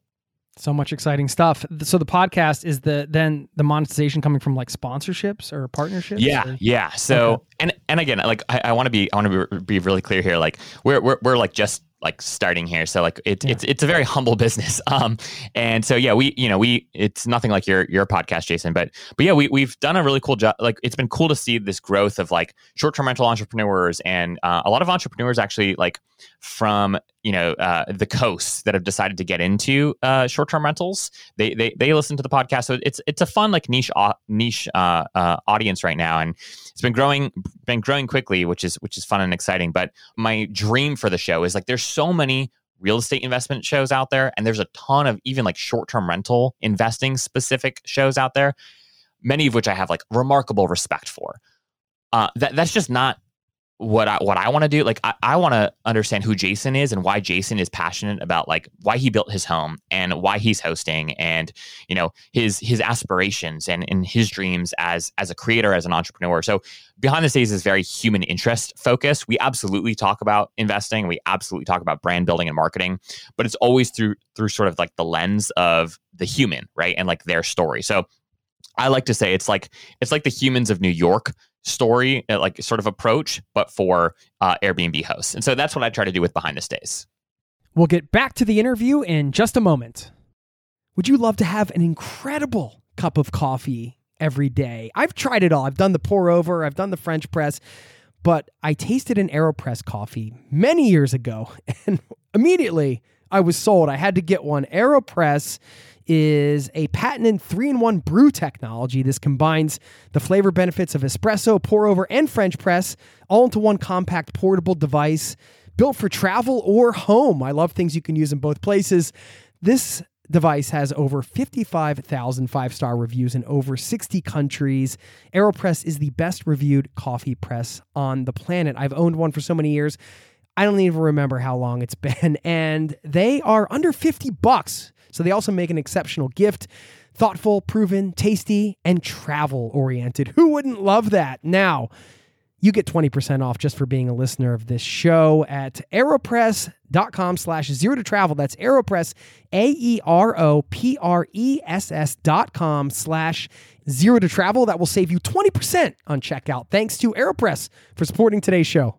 So much exciting stuff. So the podcast is the then the monetization coming from like sponsorships or partnerships. Yeah, or? yeah. So okay. and and again, like I, I want to be I want to be, be really clear here. Like we're we're we're like just like starting here. So like it, yeah. it's it's a very humble business. Um and so yeah we you know we it's nothing like your your podcast jason but but yeah we, we've done a really cool job. Like it's been cool to see this growth of like short-term rental entrepreneurs and uh, a lot of entrepreneurs actually like from you know uh, the coasts that have decided to get into uh, short-term rentals. They, they they listen to the podcast. So it's it's a fun like niche niche uh, uh, audience right now. And it's been growing been growing quickly which is which is fun and exciting but my dream for the show is like there's so many real estate investment shows out there and there's a ton of even like short-term rental investing specific shows out there many of which i have like remarkable respect for. Uh, that that's just not what I what I want to do. Like I, I want to understand who Jason is and why Jason is passionate about like why he built his home and why he's hosting and you know his his aspirations and, and his dreams as as a creator as an entrepreneur. So behind the scenes is very human interest focused. We absolutely talk about investing. We absolutely talk about brand building and marketing, but it's always through through sort of like the lens of the human, right? And like their story. So I like to say it's like it's like the humans of New York story, uh, like sort of approach, but for uh, Airbnb hosts. And so that's what I try to do with Behind the Stays. We'll get back to the interview in just a moment. Would you love to have an incredible cup of coffee every day? I've tried it all. I've done the pour over, I've done the French press, but I tasted an AeroPress coffee many years ago and immediately I was sold. I had to get one. AeroPress is a patented three in one brew technology. This combines the flavor benefits of espresso, pour over, and French press all into one compact portable device built for travel or home. I love things you can use in both places. This device has over 55,000 five star reviews in over 60 countries. AeroPress is the best reviewed coffee press on the planet. I've owned one for so many years. I don't even remember how long it's been. And they are under 50 bucks. So they also make an exceptional gift thoughtful, proven, tasty, and travel oriented. Who wouldn't love that? Now, you get 20% off just for being a listener of this show at aeropress.com slash zero to travel. That's aeropress, A-E-R-O-P-R-E-S-S dot com slash zero to travel. That will save you 20% on checkout. Thanks to AeroPress for supporting today's show.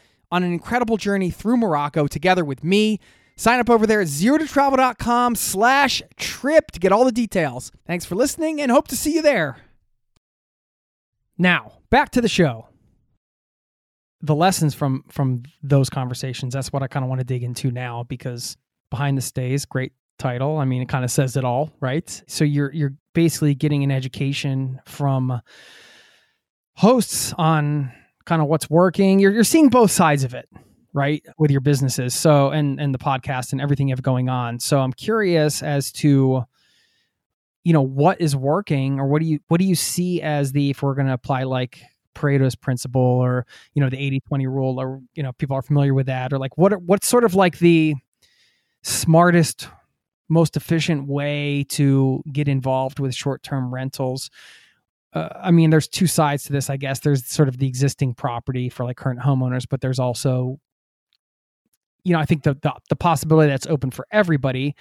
on an incredible journey through Morocco together with me. Sign up over there at zerototravel.com slash trip to get all the details. Thanks for listening and hope to see you there. Now, back to the show. The lessons from from those conversations, that's what I kind of want to dig into now because Behind the Stays, great title. I mean, it kind of says it all, right? So you're you're basically getting an education from hosts on kind of what's working. You're you're seeing both sides of it, right, with your businesses. So and and the podcast and everything you have going on. So I'm curious as to you know what is working or what do you what do you see as the if we're going to apply like Pareto's principle or you know the 80-20 rule or you know people are familiar with that or like what what's sort of like the smartest, most efficient way to get involved with short term rentals. Uh, I mean, there's two sides to this, I guess. There's sort of the existing property for like current homeowners, but there's also, you know, I think the, the, the possibility that's open for everybody.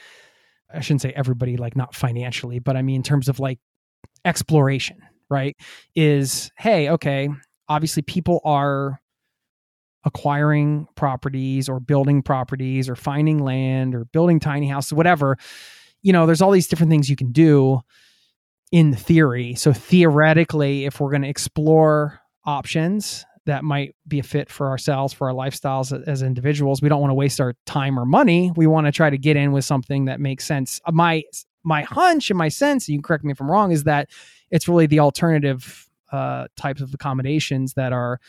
I shouldn't say everybody, like not financially, but I mean in terms of like exploration, right? Is hey, okay, obviously people are acquiring properties or building properties or finding land or building tiny houses, whatever. You know, there's all these different things you can do in theory. So theoretically, if we're going to explore options that might be a fit for ourselves, for our lifestyles as individuals, we don't want to waste our time or money. We want to try to get in with something that makes sense. My my hunch and my sense, you can correct me if I'm wrong, is that it's really the alternative uh, types of accommodations that are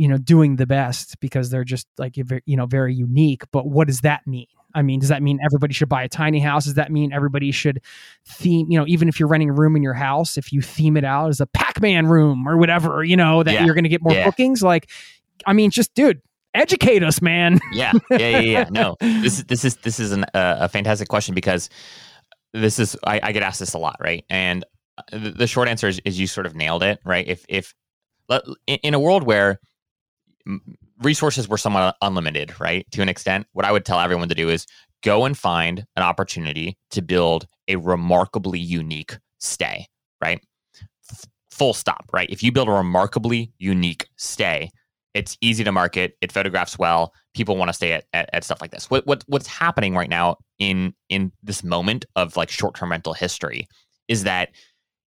you know doing the best because they're just like you know very unique but what does that mean? I mean does that mean everybody should buy a tiny house? Does that mean everybody should theme you know even if you're renting a room in your house if you theme it out as a pac-man room or whatever you know that yeah. you're going to get more yeah. bookings? Like i mean just dude educate us man. Yeah. Yeah yeah, yeah. no this is this is this is an, uh, a fantastic question because this is I, I, get asked this a lot right? And the, the short answer is, is you sort of nailed it right? If if in a world where resources were somewhat unlimited, right? To an extent, what I would tell everyone to do is go and find an opportunity to build a remarkably unique stay, right? F- full stop, right? If you build a remarkably unique stay, it's easy to market, it photographs well, people want to stay at, at, at stuff like this. What, what what's happening right now in in this moment of like short-term rental history is that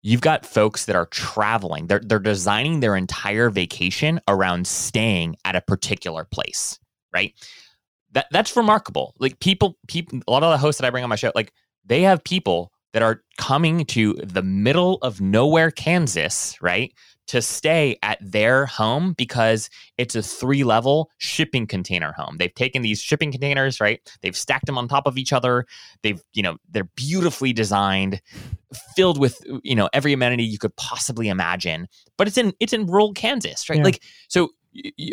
you've got folks that are traveling. They're they're designing their entire vacation around staying at a particular place, right? That that's remarkable. Like people people a lot of the hosts that I bring on my show, like they have people that are coming to the middle of nowhere, Kansas, right? To stay at their home because it's a three level shipping container home. They've taken these shipping containers, right? They've stacked them on top of each other. They've, you know, they're beautifully designed, filled with, you know, every amenity you could possibly imagine. But it's in it's in rural Kansas, right? Yeah. Like so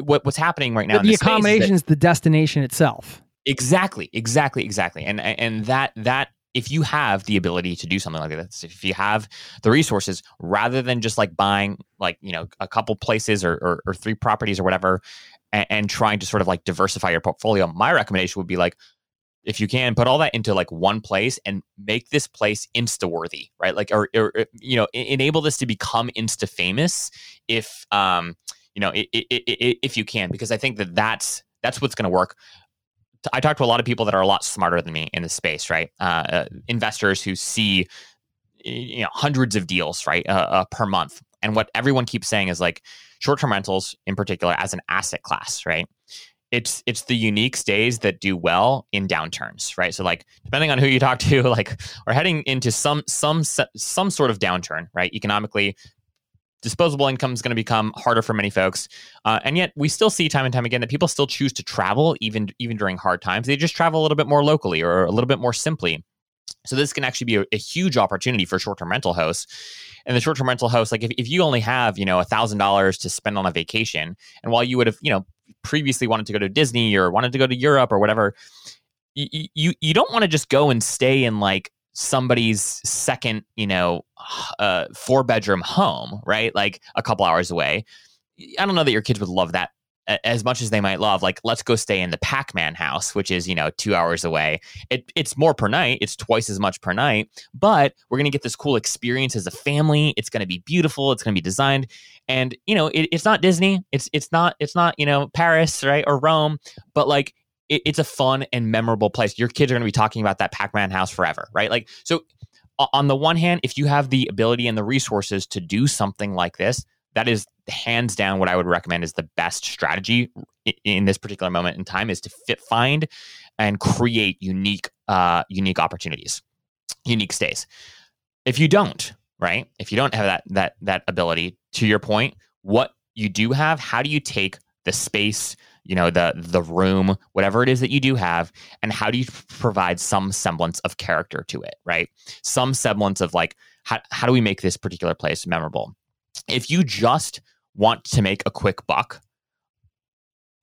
what, what's happening right now the accommodation is the destination itself exactly exactly exactly and and that that if you have the ability to do something like this, if you have the resources, rather than just like buying like you know a couple places or or, or three properties or whatever, and, and, trying to sort of like diversify your portfolio, my recommendation would be like if you can put all that into like one place and make this place insta worthy, right? Like or, or, you know enable this to become insta famous if um you know it, it, it, if you can because I think that that's that's what's going to work I talk to a lot of people that are a lot smarter than me in this space, right? Uh, uh, investors who see you know hundreds of deals, right, uh, uh, per month. And what everyone keeps saying is like short-term rentals, in particular, as an asset class, right? It's it's the unique stays that do well in downturns, right? So like depending on who you talk to, like we're heading into some some some sort of downturn, right? Economically, disposable income is going to become harder for many folks. Uh, and yet we still see time and time again that people still choose to travel even even during hard times. They just travel a little bit more locally or a little bit more simply. So this can actually be a, a huge opportunity for short-term rental hosts. And the short-term rental hosts like if, if you only have you know a thousand dollars to spend on a vacation and while you would have you know previously wanted to go to disney or wanted to go to europe or whatever you, you, you don't want to just go and stay in like somebody's second, you know, uh, four bedroom home, right? Like a couple hours away. I don't know that your kids would love that as much as they might love. Like, let's go stay in the Pac Man house, which is, you know, two hours away. It, it's more per night, it's twice as much per night, but we're to get this cool experience as a family. It's to be beautiful, it's to be designed. And, you know, it, it's not Disney, it's, it's not, it's not, you know, Paris, right? Or Rome, but like, it, it's a fun and memorable place. Your kids are going to be talking about that Pac-Man house forever, right? Like, so on the one hand, if you have the ability and the resources to do something like this, that is hands down what I would recommend is the best strategy in this particular moment in time is to fit, find and create unique, uh, unique opportunities, unique stays. If you don't, right? If you don't have that that that ability, to your point, what you do have, how do you take the space, you know the the room whatever it is that you do have and how do you provide some semblance of character to it right some semblance of like how, how do we make this particular place memorable if you just want to make a quick buck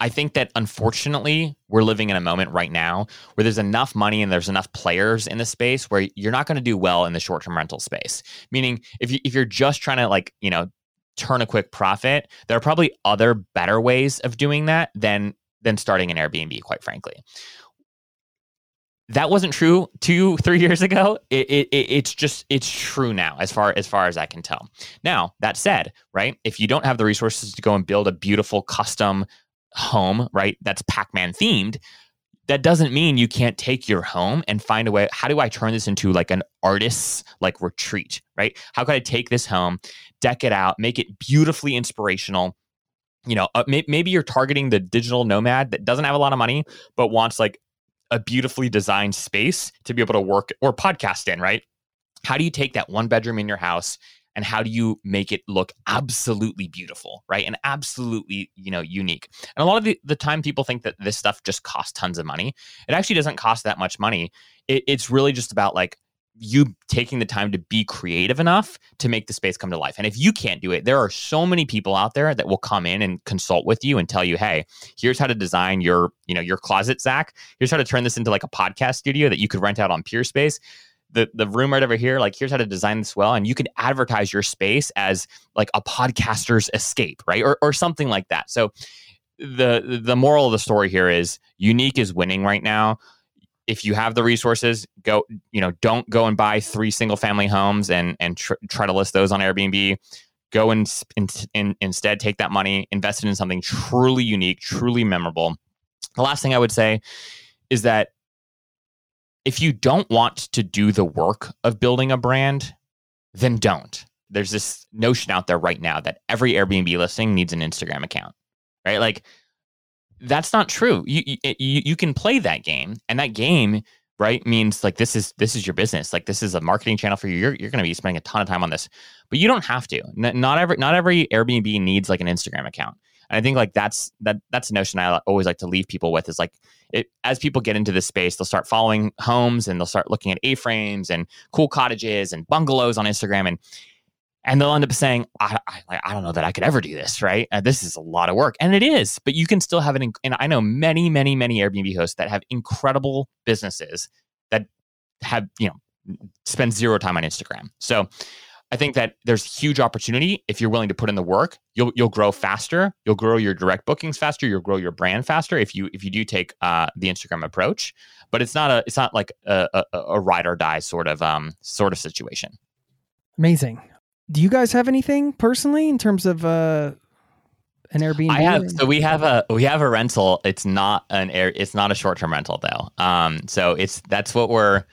I think that unfortunately, we're living in a moment right now where there's enough money and there's enough players in the space where you're not going to do well in the short-term rental space. Meaning, if you if you're just trying to like you know turn a quick profit, there are probably other better ways of doing that than than starting an Airbnb. Quite frankly, that wasn't true two three years ago. It, it, it's just it's true now as far as far as i can tell. Now that said right if you don't have the resources to go and build a beautiful custom home right that's pac-man themed that doesn't mean you can't take your home and find a way how do i turn this into like an artist's like retreat right? How can i take this home deck it out make it beautifully inspirational. You know uh, may- maybe you're targeting the digital nomad that doesn't have a lot of money but wants like a beautifully designed space to be able to work or podcast in, right? How do you take that one bedroom in your house and how do you make it look absolutely beautiful right? And absolutely you know unique. And a lot of the, the time people think that this stuff just costs tons of money. It actually doesn't cost that much money. It, it's really just about like you taking the time to be creative enough to make the space come to life. And if you can't do it, there are so many people out there that will come in and consult with you and tell you, "Hey, here's how to design your, you know, your closet, Zach. Here's how to turn this into like a podcast studio that you could rent out on Peerspace." The, the room right over here, like here's how to design this well, and you can advertise your space as like a podcaster's escape, right, or or something like that. So, the the moral of the story here is unique is winning right now if you have the resources, go, you know, don't go and buy three single family homes and and tr- try to list those on Airbnb. Go and in, instead take that money, invest it in something truly unique, truly memorable. The last thing I would say is that if you don't want to do the work of building a brand, then don't. There's this notion out there right now that every Airbnb listing needs an Instagram account, right? Like that's not true. You, you you can play that game, and that game right means like this is this is your business. Like this is a marketing channel for you. You're you're going to be spending a ton of time on this, but you don't have to. not every not every Airbnb needs like an Instagram account. And I think like that's that that's a notion I always like to leave people with is like it, as people get into this space, they'll start following homes and they'll start looking at A frames and cool cottages and bungalows on Instagram and and they'll end up saying, I, I, I, don't know that I could ever do this, right? Uh, this is a lot of work. And it is, but you can still have an, and I know many, many, many Airbnb hosts that have incredible businesses that have, you know, spend zero time on Instagram. So I think that there's huge opportunity if you're willing to put in the work. You'll you'll grow faster. You'll grow your direct bookings faster. You'll grow your brand faster if you if you do take uh, the Instagram approach. But it's not a it's not like a, a, a ride or die sort of um sort of situation. Amazing do you guys have anything personally in terms of uh, an Airbnb? I have. So we have a we have a rental. It's not an air. It's not a short term rental though. Um. So it's that's what we're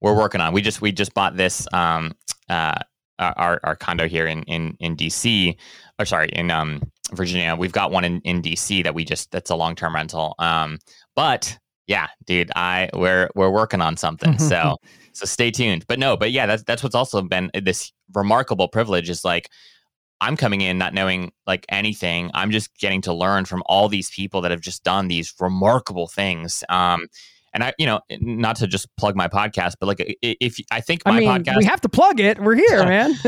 we're working on. We just we just bought this um uh our our condo here in in in DC or sorry in um Virginia. We've got one in in DC that we just that's a long term rental. Um. But yeah, dude, I we're we're working on something. so so stay tuned. But no, but yeah, that's that's what's also been this remarkable privilege is like I'm coming in not knowing like anything. I'm just getting to learn from all these people that have just done these remarkable things. Um, and I, you know, not to just plug my podcast, but like if I think my I mean, podcast, we have to plug it. We're here, man.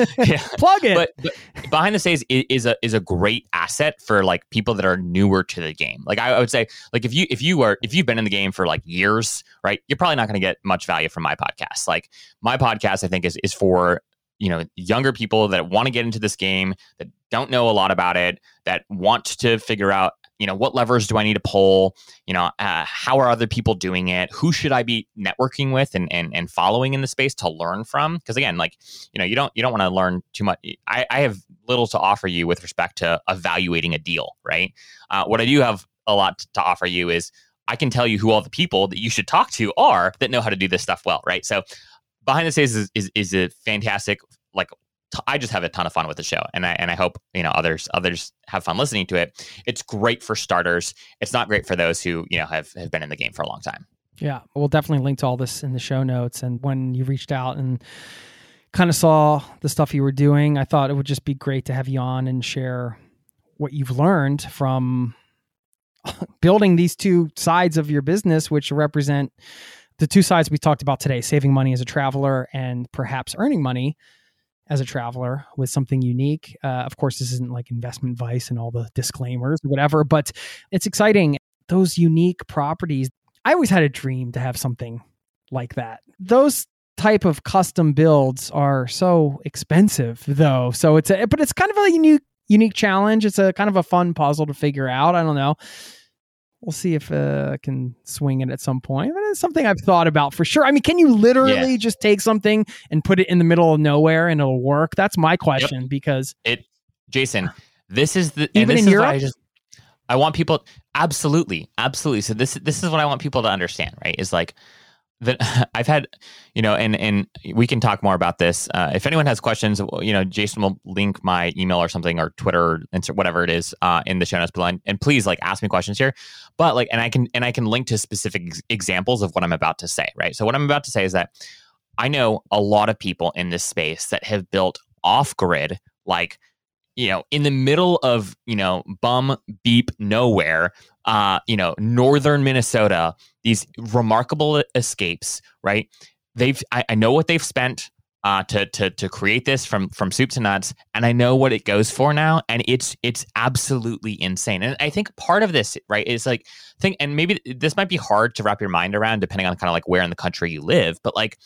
plug it. But, but, behind the scenes is a is a great asset for like people that are newer to the game. Like I, I would say, like if you if you are if you've been in the game for like years, right, you're probably not going to get much value from my podcast. Like my podcast, I think is is for you know younger people that want to get into this game that don't know a lot about it that want to figure out you know what levers do i need to pull? You know uh, how are other people doing it? Who should i be networking with and and, and following in the space to learn from? Because again like you know you don't you don't want to learn too much I, I have little to offer you with respect to evaluating a deal right? Uh, what i do have a lot to offer you is i can tell you who all the people that you should talk to are that know how to do this stuff well right? So behind the scenes is, is, is a fantastic like I just have a ton of fun with the show, and I and I hope you know others others have fun listening to it. It's great for starters. It's not great for those who you know have have been in the game for a long time. Yeah, we'll definitely link to all this in the show notes. And when you reached out and kind of saw the stuff you were doing, I thought it would just be great to have you on and share what you've learned from building these two sides of your business, which represent the two sides we talked about today saving money as a traveler and perhaps earning money as a traveler with something unique. Uh, of course, this isn't like investment advice and all the disclaimers or whatever, but it's exciting. Those unique properties. I always had a dream to have something like that. Those type of custom builds are so expensive though. So it's a but it's kind of a unique unique challenge. It's a kind of a fun puzzle to figure out. I don't know. We'll see if uh, I can swing it at some point. But it's something I've thought about for sure. I mean, can you literally yeah. just take something and put it in the middle of nowhere and it'll work? That's my question yep. because it, Jason, this is the even in Europe. I, just, I want people absolutely, absolutely. So this this is what I want people to understand. Right? Is like that I've had, you know, and and we can talk more about this. Uh, if anyone has questions, you know, Jason will link my email or something or Twitter, or whatever it is, uh, in the show notes below. And please, like, ask me questions here. But like, and I can and I can link to specific ex- examples of what I'm about to say. Right. So what I'm about to say is that I know a lot of people in this space that have built off grid, like you know, in the middle of, you know, bum beep nowhere, uh, you know, northern Minnesota, these remarkable escapes, right? They've I, I know what they've spent uh, to to to create this from from soup to nuts, and I know what it goes for now, and it's it's absolutely insane. And I think part of this, right, is like think, and maybe this might be hard to wrap your mind around, depending on kind of like where in the country you live, but like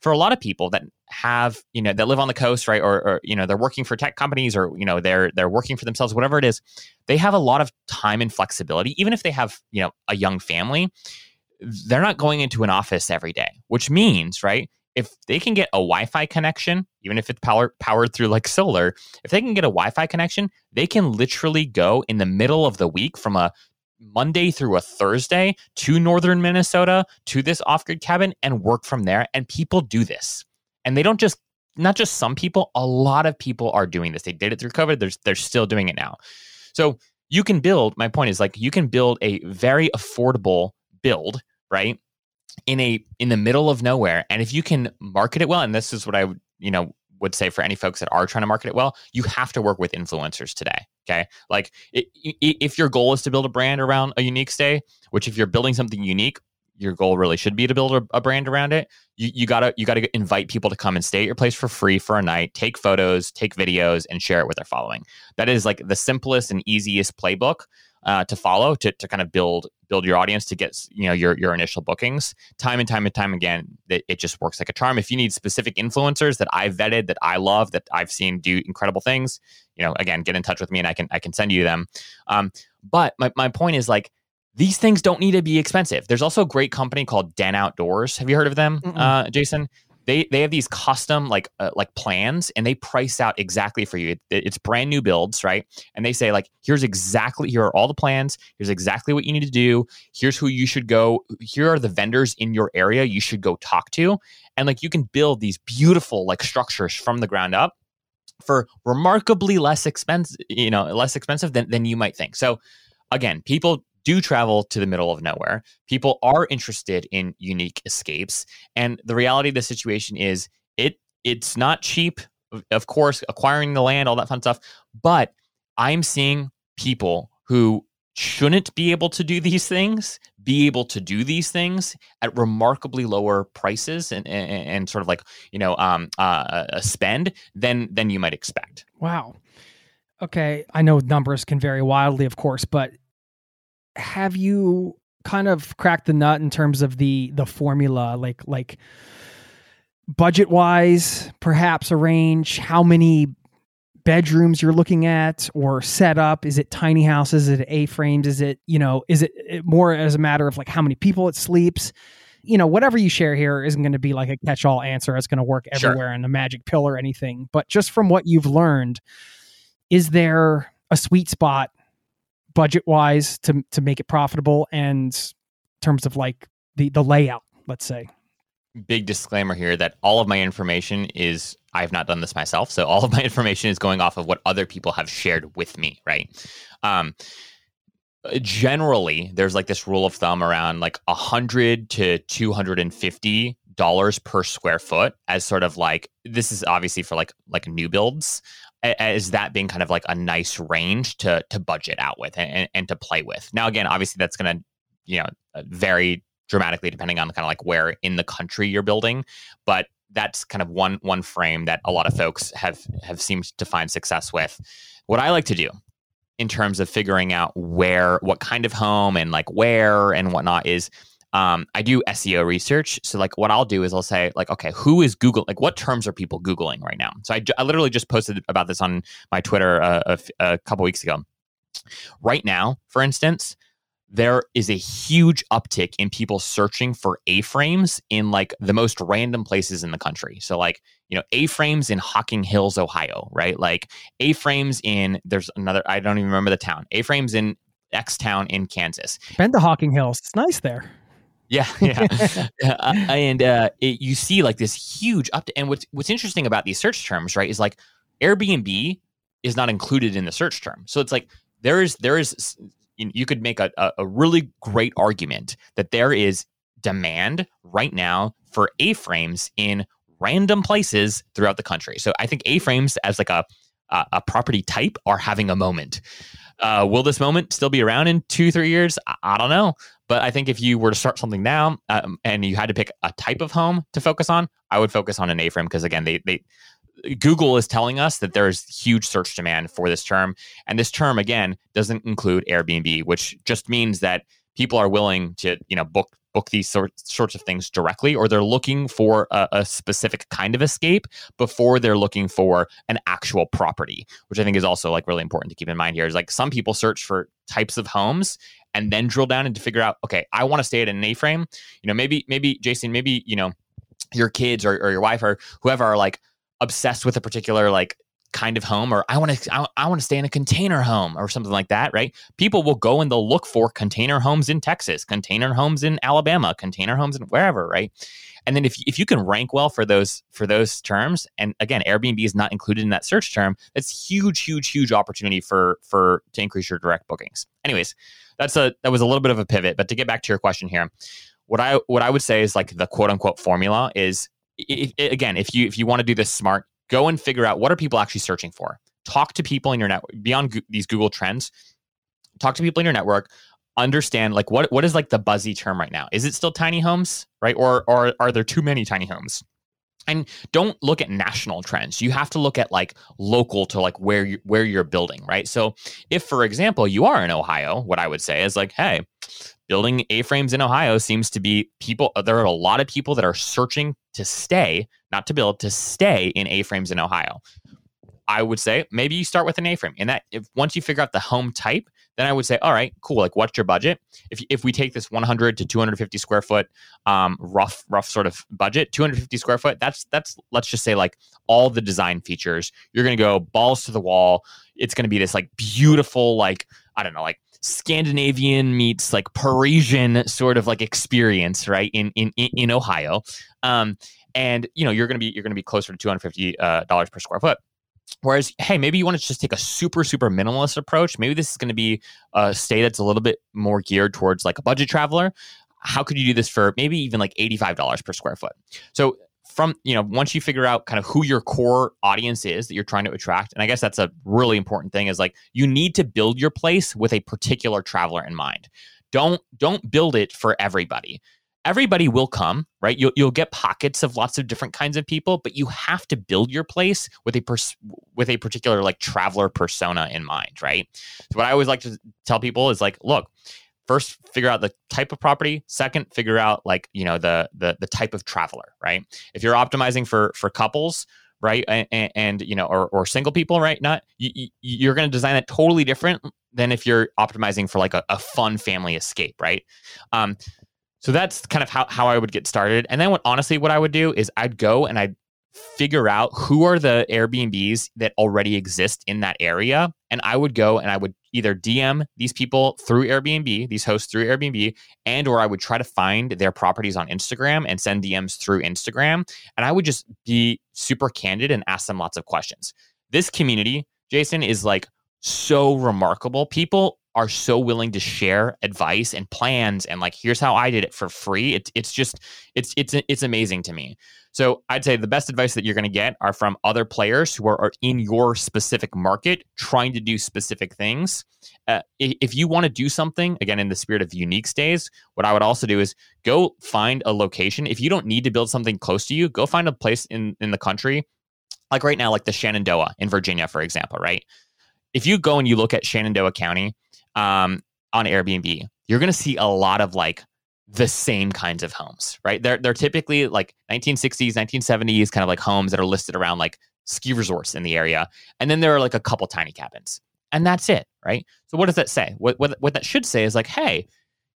for a lot of people that have you know that live on the coast right or, or, you know they're working for tech companies or you know they're they're working for themselves whatever it is they have a lot of time and flexibility even if they have you know a young family they're not going into an office every day which means right if they can get a wi-fi connection even if it's power, powered through like solar if they can get a wi-fi connection they can literally go in the middle of the week from a Monday through a Thursday to northern Minnesota to this off grid cabin and work from there. And people do this. And they don't just, not just some people, a lot of people are doing this. They did it through COVID, they're, they're still doing it now. So you can build, my point is like, you can build a very affordable build, right? In a in the middle of nowhere, and if you can market it well, and this is what I would you know would say for any folks that are trying to market it well, you have to work with influencers today. Okay. Like it, it, if your goal is to build a brand around a unique stay, which if you're building something unique, your goal really should be to build a, a, brand around it. You, you gotta you gotta invite people to come and stay at your place for free for a night, take photos, take videos, and share it with their following. That is like the simplest and easiest playbook uh, to follow to, to kind of build build your audience to get you know your your initial bookings. Time and time and time again it, it just works like a charm. If you need specific influencers that i've vetted that i love that i've seen do incredible things you know again get in touch with me and i can i can send you them. Um, but my, my point is like these things don't need to be expensive. There's also a great company called den outdoors. Have you heard of them uh, jason they they have these custom like uh, like plans and they price out exactly for you. It, it's brand new builds right? And they say like here's exactly here are all the plans. Here's exactly what you need to do. Here's who you should go here are the vendors in your area you should go talk to. And like you can build these beautiful like structures from the ground up for remarkably less expensive you know less expensive than, than you might think. So again people do travel to the middle of nowhere. People are interested in unique escapes, and the reality of the situation is it it's not cheap. Of course, acquiring the land, all that fun stuff, but I'm seeing people who shouldn't be able to do these things be able to do these things at remarkably lower prices and, and, and sort of like you know um, uh, a spend than than you might expect. Wow. Okay, I know numbers can vary wildly, of course, but have you kind of cracked the nut in terms of the the formula like like budget wise perhaps a range how many bedrooms you're looking at or setup is it tiny houses? Is it a frames is it you know is it more as a matter of like how many people it sleeps? You know whatever you share here isn't going to be like a catch all answer. It's going to work everywhere sure. in a magic pill or anything. But just from what you've learned is there a sweet spot budget wise to to make it profitable and in terms of like the the layout let's say. Big disclaimer here that all of my information is I've not done this myself so all of my information is going off of what other people have shared with me right? Um generally there's like this rule of thumb around like a 100 to 250 dollars per square foot as sort of like this is obviously for like like new builds as that being kind of like a nice range to to budget out with and, and to play with. Now, again, obviously that's going to you know uh, vary dramatically depending on kind of like where in the country you're building, but that's kind of one one frame that a lot of folks have have seemed to find success with. What I like to do in terms of figuring out where, what kind of home and like where and whatnot is um, I do SEO research. So like what I'll do is I'll say like, okay, who is Google? Like what terms are people Googling right now? So I, I literally just posted about this on my Twitter uh, a, a couple weeks ago. Right now, for instance, there is a huge uptick in people searching for A-frames in like the most random places in the country. So like, you know, A-frames in Hocking Hills, Ohio, right? Like A-frames in there's another I don't even remember the town. A-frames in X town in Kansas. Been to Hocking Hills. It's nice there. Yeah, yeah, uh, and uh, it, you see like this huge up. And what's what's interesting about these search terms, right, is like Airbnb is not included in the search term. So it's like there is there is you could make a, a really great argument that there is demand right now for A-frames in random places throughout the country. So I think A-frames as like a a, a property type are having a moment. Uh, will this moment still be around in two, three years? I, I, don't know. But I think if you were to start something now um, and you had to pick a type of home to focus on, I would focus on an A-frame because again, they they Google is telling us that there is huge search demand for this term, and this term again doesn't include Airbnb, which just means that people are willing to you know book book these sort, sorts of things directly, or they're looking for a, a, specific kind of escape before they're looking for an actual property, which I think is also like really important to keep in mind here. Is like some people search for types of homes and then drill down and to figure out, okay, I want to stay at an A-frame. You know, maybe maybe Jason, maybe you know your kids or, or your wife or whoever are like obsessed with a particular like kind of home or I want to I, I want to stay in a container home or something like that, right? People will go and they'll look for container homes in Texas, container homes in Alabama, container homes in wherever, right? And then if if you can rank well for those for those terms, and again, Airbnb is not included in that search term, that's huge, huge, huge opportunity for for to increase your direct bookings. Anyways, that's a that was a little bit of a pivot, but to get back to your question here, what I what I would say is like the quote unquote formula is again, if you if you want to do this smart, go and figure out what are people actually searching for. Talk to people in your network beyond go- these Google trends. Talk to people in your network. Understand like what what is like the buzzy term right now? Is it still tiny homes, right? Or or are there too many tiny homes? and don't look at national trends you have to look at like local to like where you where you're building right so if for example you are in ohio what i would say is like hey building A-frames in Ohio seems to be people there are a lot of people that are searching to stay, not to build, to stay in A-frames in Ohio. I would say maybe you start with an A-frame. And that if once you figure out the home type, then I would say, all right, cool. Like, what's your budget? If if we take this 100 to 250 square foot, um, rough rough sort of budget, 250 square foot. That's that's let's just say like all the design features. You're gonna go balls to the wall. It's gonna be this like beautiful like I don't know like Scandinavian meets like Parisian sort of like experience, right? In in in Ohio, um, and you know you're gonna be you're gonna be closer to two hundred fifty uh, dollars per square foot. Whereas, hey, maybe you want to just take a super, super minimalist approach. Maybe this is going to be a stay that's a little bit more geared towards like a budget traveler. How could you do this for maybe even like $85 per square foot? So from you know once you figure out kind of who your core audience is that you're trying to attract and i guess that's a really important thing is like you need to build your place with a particular traveler in mind. Don't don't build it for everybody. Everybody will come right? You'll, you'll get pockets of lots of different kinds of people but you have to build your place with a pers- with a particular like traveler persona in mind right? So what i always like to tell people is like look first figure out the type of property. Second figure out like you know the the, the type of traveler right? If you're optimizing for for couples right and, and you know or, or single people right not you, you're going to design it totally different than if you're optimizing for like a, a fun family escape right? Um so that's kind of how, how i would get started. And then what honestly what i would do is i'd go and i'd figure out who are the Airbnbs that already exist in that area. And I would go and I would either DM these people through Airbnb, these hosts through Airbnb, and or I would try to find their properties on Instagram and send DMs through Instagram. And I would just be super candid and ask them lots of questions. This community, Jason, is like so remarkable. People are so willing to share advice and plans and like here's how I did it for free. It's it's just it's it's it's amazing to me. So I'd say the best advice that you're going to get are from other players who are, are, in your specific market trying to do specific things. Uh, if you want to do something, again, in the spirit of unique stays, what I would also do is go find a location. If you don't need to build something close to you, go find a place in, in the country, like right now, like the Shenandoah in Virginia, for example, right? If you go and you look at Shenandoah County um, on Airbnb, you're going to see a lot of like the same kinds of homes, right? They're they're typically like 1960s, 1970s kind of like homes that are listed around like ski resorts in the area, and then there are like a couple tiny cabins, and that's it, right? So what does that say? What what what that should say is like, hey,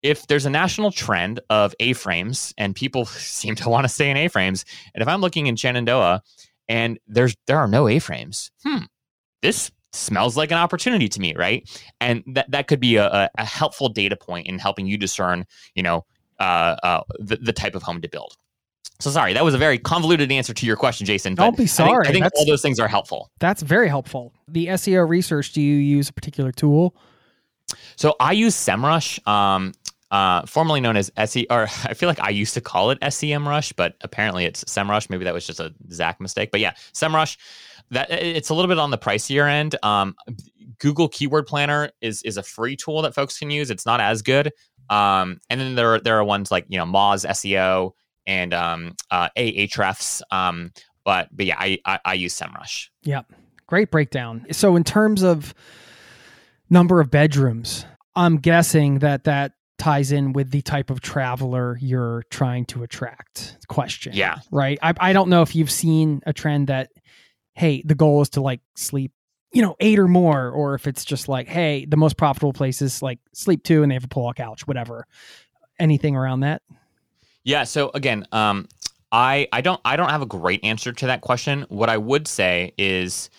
if there's a national trend of A-frames and people seem to want to stay in A-frames, and if I'm looking in Shenandoah and there's there are no A-frames, hmm, this smells like an opportunity to me, right? And that that could be a, a helpful data point in helping you discern, you know, uh, uh, the, the type of home to build. So sorry, that was a very convoluted answer to your question, Jason. Don't be sorry. I think, I think all those things are helpful. That's very helpful. The SEO research. Do you use a particular tool? So I use SEMrush, um, uh, formerly known as SE, or I feel like I used to call it SEMrush, but apparently it's SEMrush. Maybe that was just a Zach mistake. But yeah, SEMrush. That it's a little bit on the pricier end. Um, Google Keyword Planner is is a free tool that folks can use. It's not as good, um, and then there are, there are ones like you know Moz SEO and um, uh, Ahrefs. Um, but but yeah, I, I, I use SEMrush. Yeah, great breakdown. So in terms of number of bedrooms, I'm guessing that that ties in with the type of traveler you're trying to attract. Question. Yeah. Right. I I don't know if you've seen a trend that hey the goal is to like sleep you know, eight or more, or if it's just like, hey, the most profitable places like sleep two and they have a pull out couch, whatever. Anything around that? Yeah. So again, um, I I don't I don't have a great answer to that question. What I would say is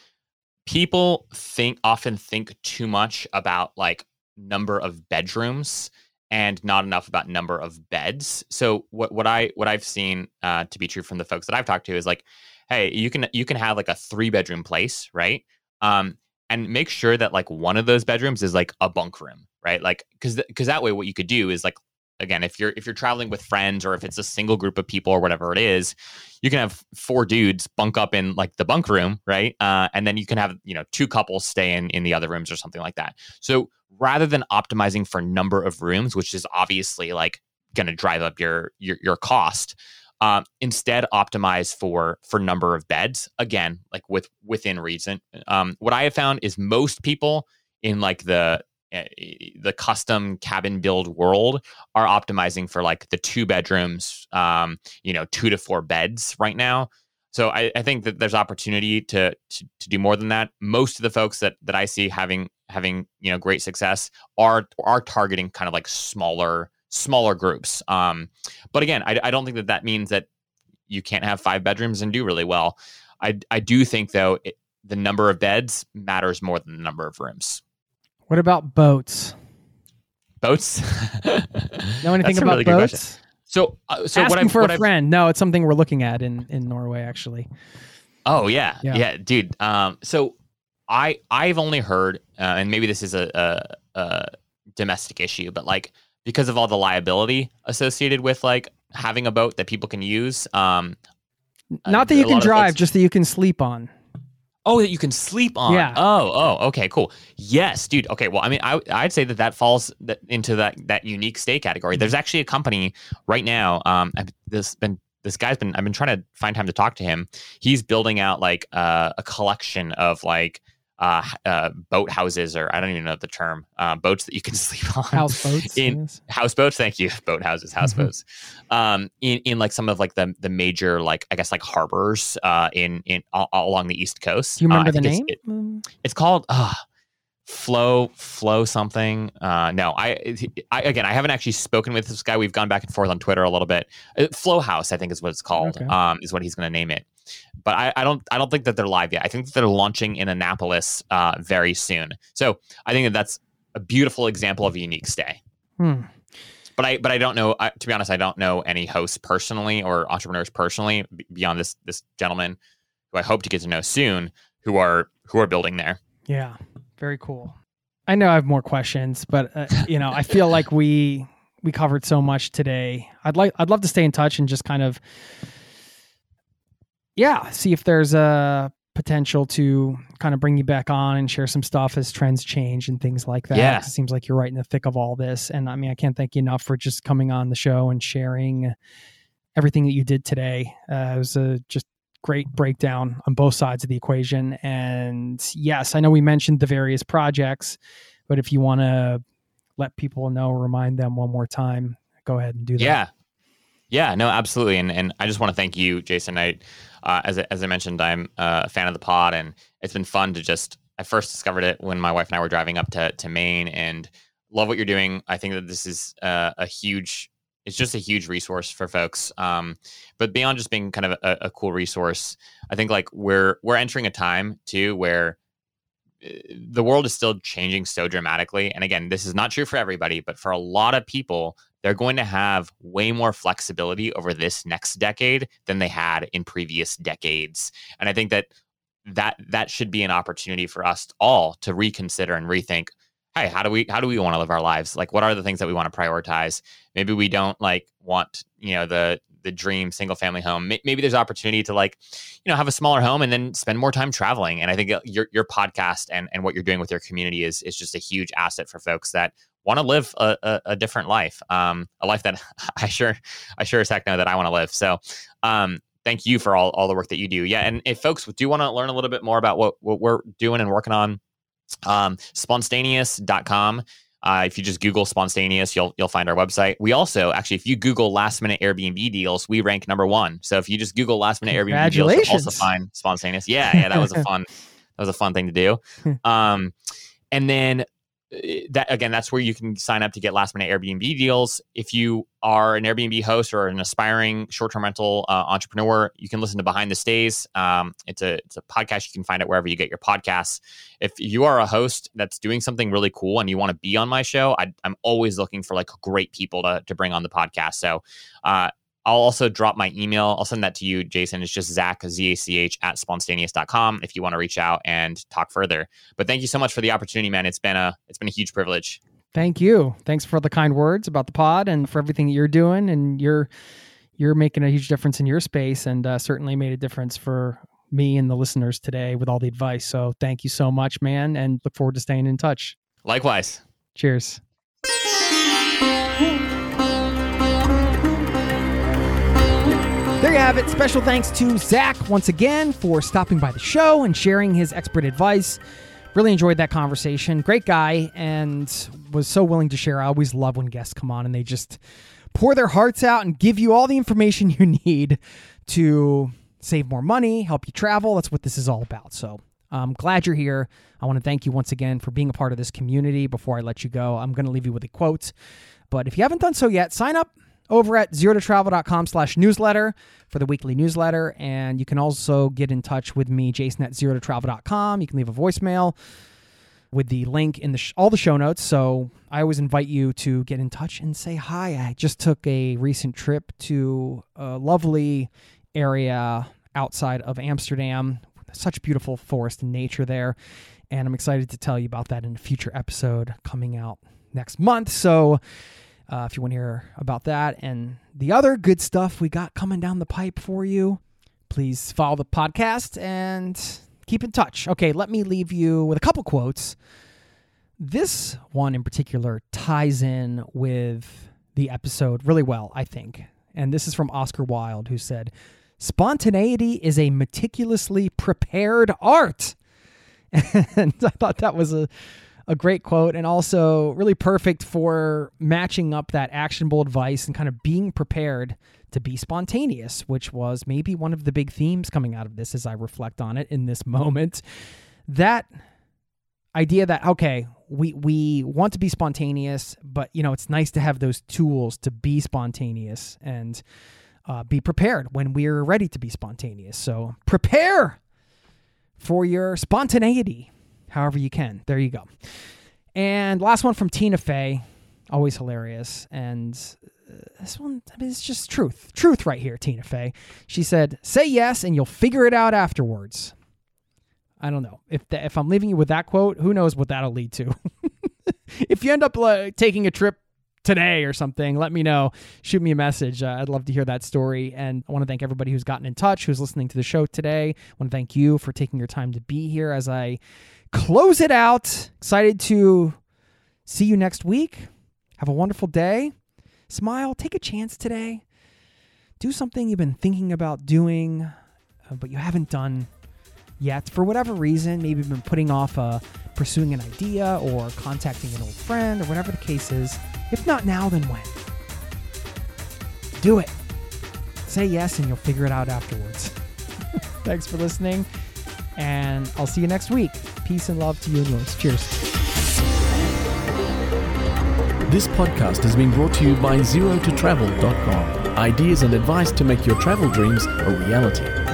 people think often think too much about like number of bedrooms and not enough about number of beds. So what what I what I've seen uh, to be true from the folks that I've talked to is like, hey, you can you can have like a three bedroom place, right? Um, and make sure that like one of those bedrooms is like a bunk room, right? Like because because that way what you could do is like again if you're if you're traveling with friends or if it's a single group of people or whatever it is you can have four dudes bunk up in like the bunk room right uh, and then you can have you know two couples stay in in the other rooms or something like that so rather than optimizing for number of rooms which is obviously like going to drive up your your, your cost um, instead, optimize for for number of beds. Again, like with within reason. Um, what I have found is most people in like the uh, the custom cabin build world are optimizing for like the two bedrooms, um, you know, two to four beds right now. So I, I think that there's opportunity to, to, to do more than that. Most of the folks that that I see having having you know great success are are targeting kind of like smaller smaller groups. Um, but again, I, I don't think that that means that you can't have five bedrooms and do really well. I, I do think though it, the number of beds matters more than the number of rooms. What about boats? Boats? know anything about really boats? So, uh, so Asking what I'm for what a I've, friend. No, it's something we're looking at in in Norway actually. Oh yeah, Yeah. yeah, dude. Um, so I I've only heard, uh, and maybe this is a, a, a domestic issue, but like because of all the liability associated with like having a boat that people can use. Um, Not that you can drive, just that you can sleep on. Oh, that you can sleep on. Yeah. Oh, oh, okay, cool. Yes, dude. Okay, well, I mean, I, I'd say that that falls that, into that that unique stay category. There's actually a company right now. Um, I've, this been this guy's been I've been trying to find time to talk to him. He's building out like uh, a collection of like uh, uh, boat houses, or I don't even know the term, uh, boats that you can sleep on. Houseboats. in yes. houseboats. Thank you, boat houses, houseboats. um, in in like some of like the the major like I guess like harbors uh in in all, all along the east coast. Do you Uh, remember the name? It's, it- Mm, it's called uh, Flow Flow something. Uh, no, I, I again I haven't actually spoken with this guy. We've gone back and forth on Twitter a little bit. Uh, Flow House, I think is what it's called. Okay. Um, is what he's going to name it. But I, I don't I don't think that they're live yet. I think that they're launching in Annapolis uh, very soon. So I think that that's a beautiful example of a unique stay hmm. but I but I don't know. I, to be honest, I don't know any hosts personally or entrepreneurs personally beyond this this gentleman who I hope to get to know soon who are who are building there. Yeah. Very cool. I know I have more questions, but uh, you know, I feel like we we covered so much today. I'd like I'd love to stay in touch and just kind of yeah, see if there's a potential to kind of bring you back on and share some stuff as trends change and things like that. Yeah. It seems like you're right in the thick of all this. And I mean, I can't thank you enough for just coming on the show and sharing everything that you did today. Uh, it was a just great breakdown on both sides of the equation. And yes, I know we mentioned the various projects, but if you want to let people know, remind them one more time, go ahead and do that. Yeah. Yeah, no, absolutely. And and I just want to thank you, Jason. I uh, as, as I mentioned, I'm uh, a fan of the pod and it's been fun to just I first discovered it when my wife and I were driving up to to Maine and love what you're doing. I think that this is uh, a huge it's just a huge resource for folks. Um, but beyond just being kind of a, a, cool resource, I think like we're we're entering a time too where eh, the world is still changing so dramatically. And again, this is not true for everybody, but for a lot of people, they're going to have way more flexibility over this next decade than they had in previous decades. And I think that that that should be an opportunity for us all to reconsider and rethink hey how do we how do we want to live our lives? Like what are the things that we want to prioritize? Maybe we don't like want you know the the dream single family home. Maybe there's opportunity to like you know have a smaller home and then spend more time traveling. And i think uh, your your podcast and and what you're doing with your community is is just a huge asset for folks that want to live a, a, a, different life, um, a life that I sure, I sure as heck know that I want to live. So, um, thank you for all, all the work that you do. Yeah. And if folks do want to learn a little bit more about what, what we're doing and working on, um, sponstayneous.com. Uh, if you just Google Sponstayneous, you'll you'll find our website. We also actually, if you Google last minute Airbnb deals, we rank number one. So if you just Google last minute Airbnb deals, you'll also find Sponstayneous. Yeah, yeah, that was a fun that was a fun thing to do. Um, and then that again that's where you can sign up to get last minute airbnb deals. If you are an airbnb host or an aspiring short-term rental uh, entrepreneur you can listen to behind the stays. Um, it's a it's a podcast. You can find it wherever you get your podcasts. If you are a host that's doing something really cool and you want to be on my show I, am always looking for like great people to, to bring on the podcast. So uh, I'll also drop my email. I'll send that to you, Jason. It's just Zach, Z A C H, at sponstayneous.com if you want to reach out and talk further. But thank you so much for the opportunity, man. It's been a it's been a huge privilege. Thank you. Thanks for the kind words about the pod and for everything that you're doing. And you're you're making a huge difference in your space and uh, certainly made a difference for me and the listeners today with all the advice. So thank you so much, man, and look forward to staying in touch. Likewise. Cheers. There you have it. Special thanks to Zach once again for stopping by the show and sharing his expert advice. Really enjoyed that conversation. Great guy and was so willing to share. I always love when guests come on and they just pour their hearts out and give you all the information you need to save more money, help you travel. That's what this is all about. So I'm glad you're here. I want to thank you once again for being a part of this community. Before I let you go, I'm going to leave you with a quote. But if you haven't done so yet, sign up over at zerototravel.com slash newsletter for the weekly newsletter. And you can also get in touch with me, Jason at zerototravel.com. You can leave a voicemail with the link in the sh- all the show notes. So I always invite you to get in touch and say hi. I just took a recent trip to a lovely area outside of Amsterdam. Such beautiful forest and nature there. And I'm excited to tell you about that in a future episode coming out next month. So uh, if you want to hear about that and the other good stuff we got coming down the pipe for you, please follow the podcast and keep in touch. Okay, let me leave you with a couple quotes. This one in particular ties in with the episode really well, I think. And this is from Oscar Wilde, who said, Spontaneity is a meticulously prepared art. And I thought that was a a great quote and also really perfect for matching up that actionable advice and kind of being prepared to be spontaneous, which was maybe one of the big themes coming out of this as I reflect on it in this moment. That idea that okay, we we want to be spontaneous, but you know, it's nice to have those tools to be spontaneous and uh, be prepared when we're ready to be spontaneous. So prepare for your spontaneity however you can. There you go. And last one from Tina Fey, always hilarious. And uh, this one, I mean, it's just truth. Truth right here, Tina Fey. She said, Say yes and you'll figure it out afterwards. I don't know. If, the, if I'm leaving you with that quote, who knows what that'll lead to. if you end up uh, taking a trip today or something, let me know. Shoot me a message. Uh, I'd love to hear that story. And I want to thank everybody who's gotten in touch, who's listening to the show today. I want to thank you for taking your time to be here as I close it out. Excited to see you next week. Have a wonderful day. Smile. Take a chance today. Do something you've been thinking about doing, uh, but you haven't done yet for whatever reason. Maybe you've been putting off uh, pursuing an idea or contacting an old friend or whatever the case is. If not now, then when? Do it. Say yes, and you'll figure it out afterwards. Thanks for listening, and I'll see you next week. Peace and love to you and yours. Cheers. This podcast has been brought to you by ZeroToTravel.com. Ideas and advice to make your travel dreams a reality.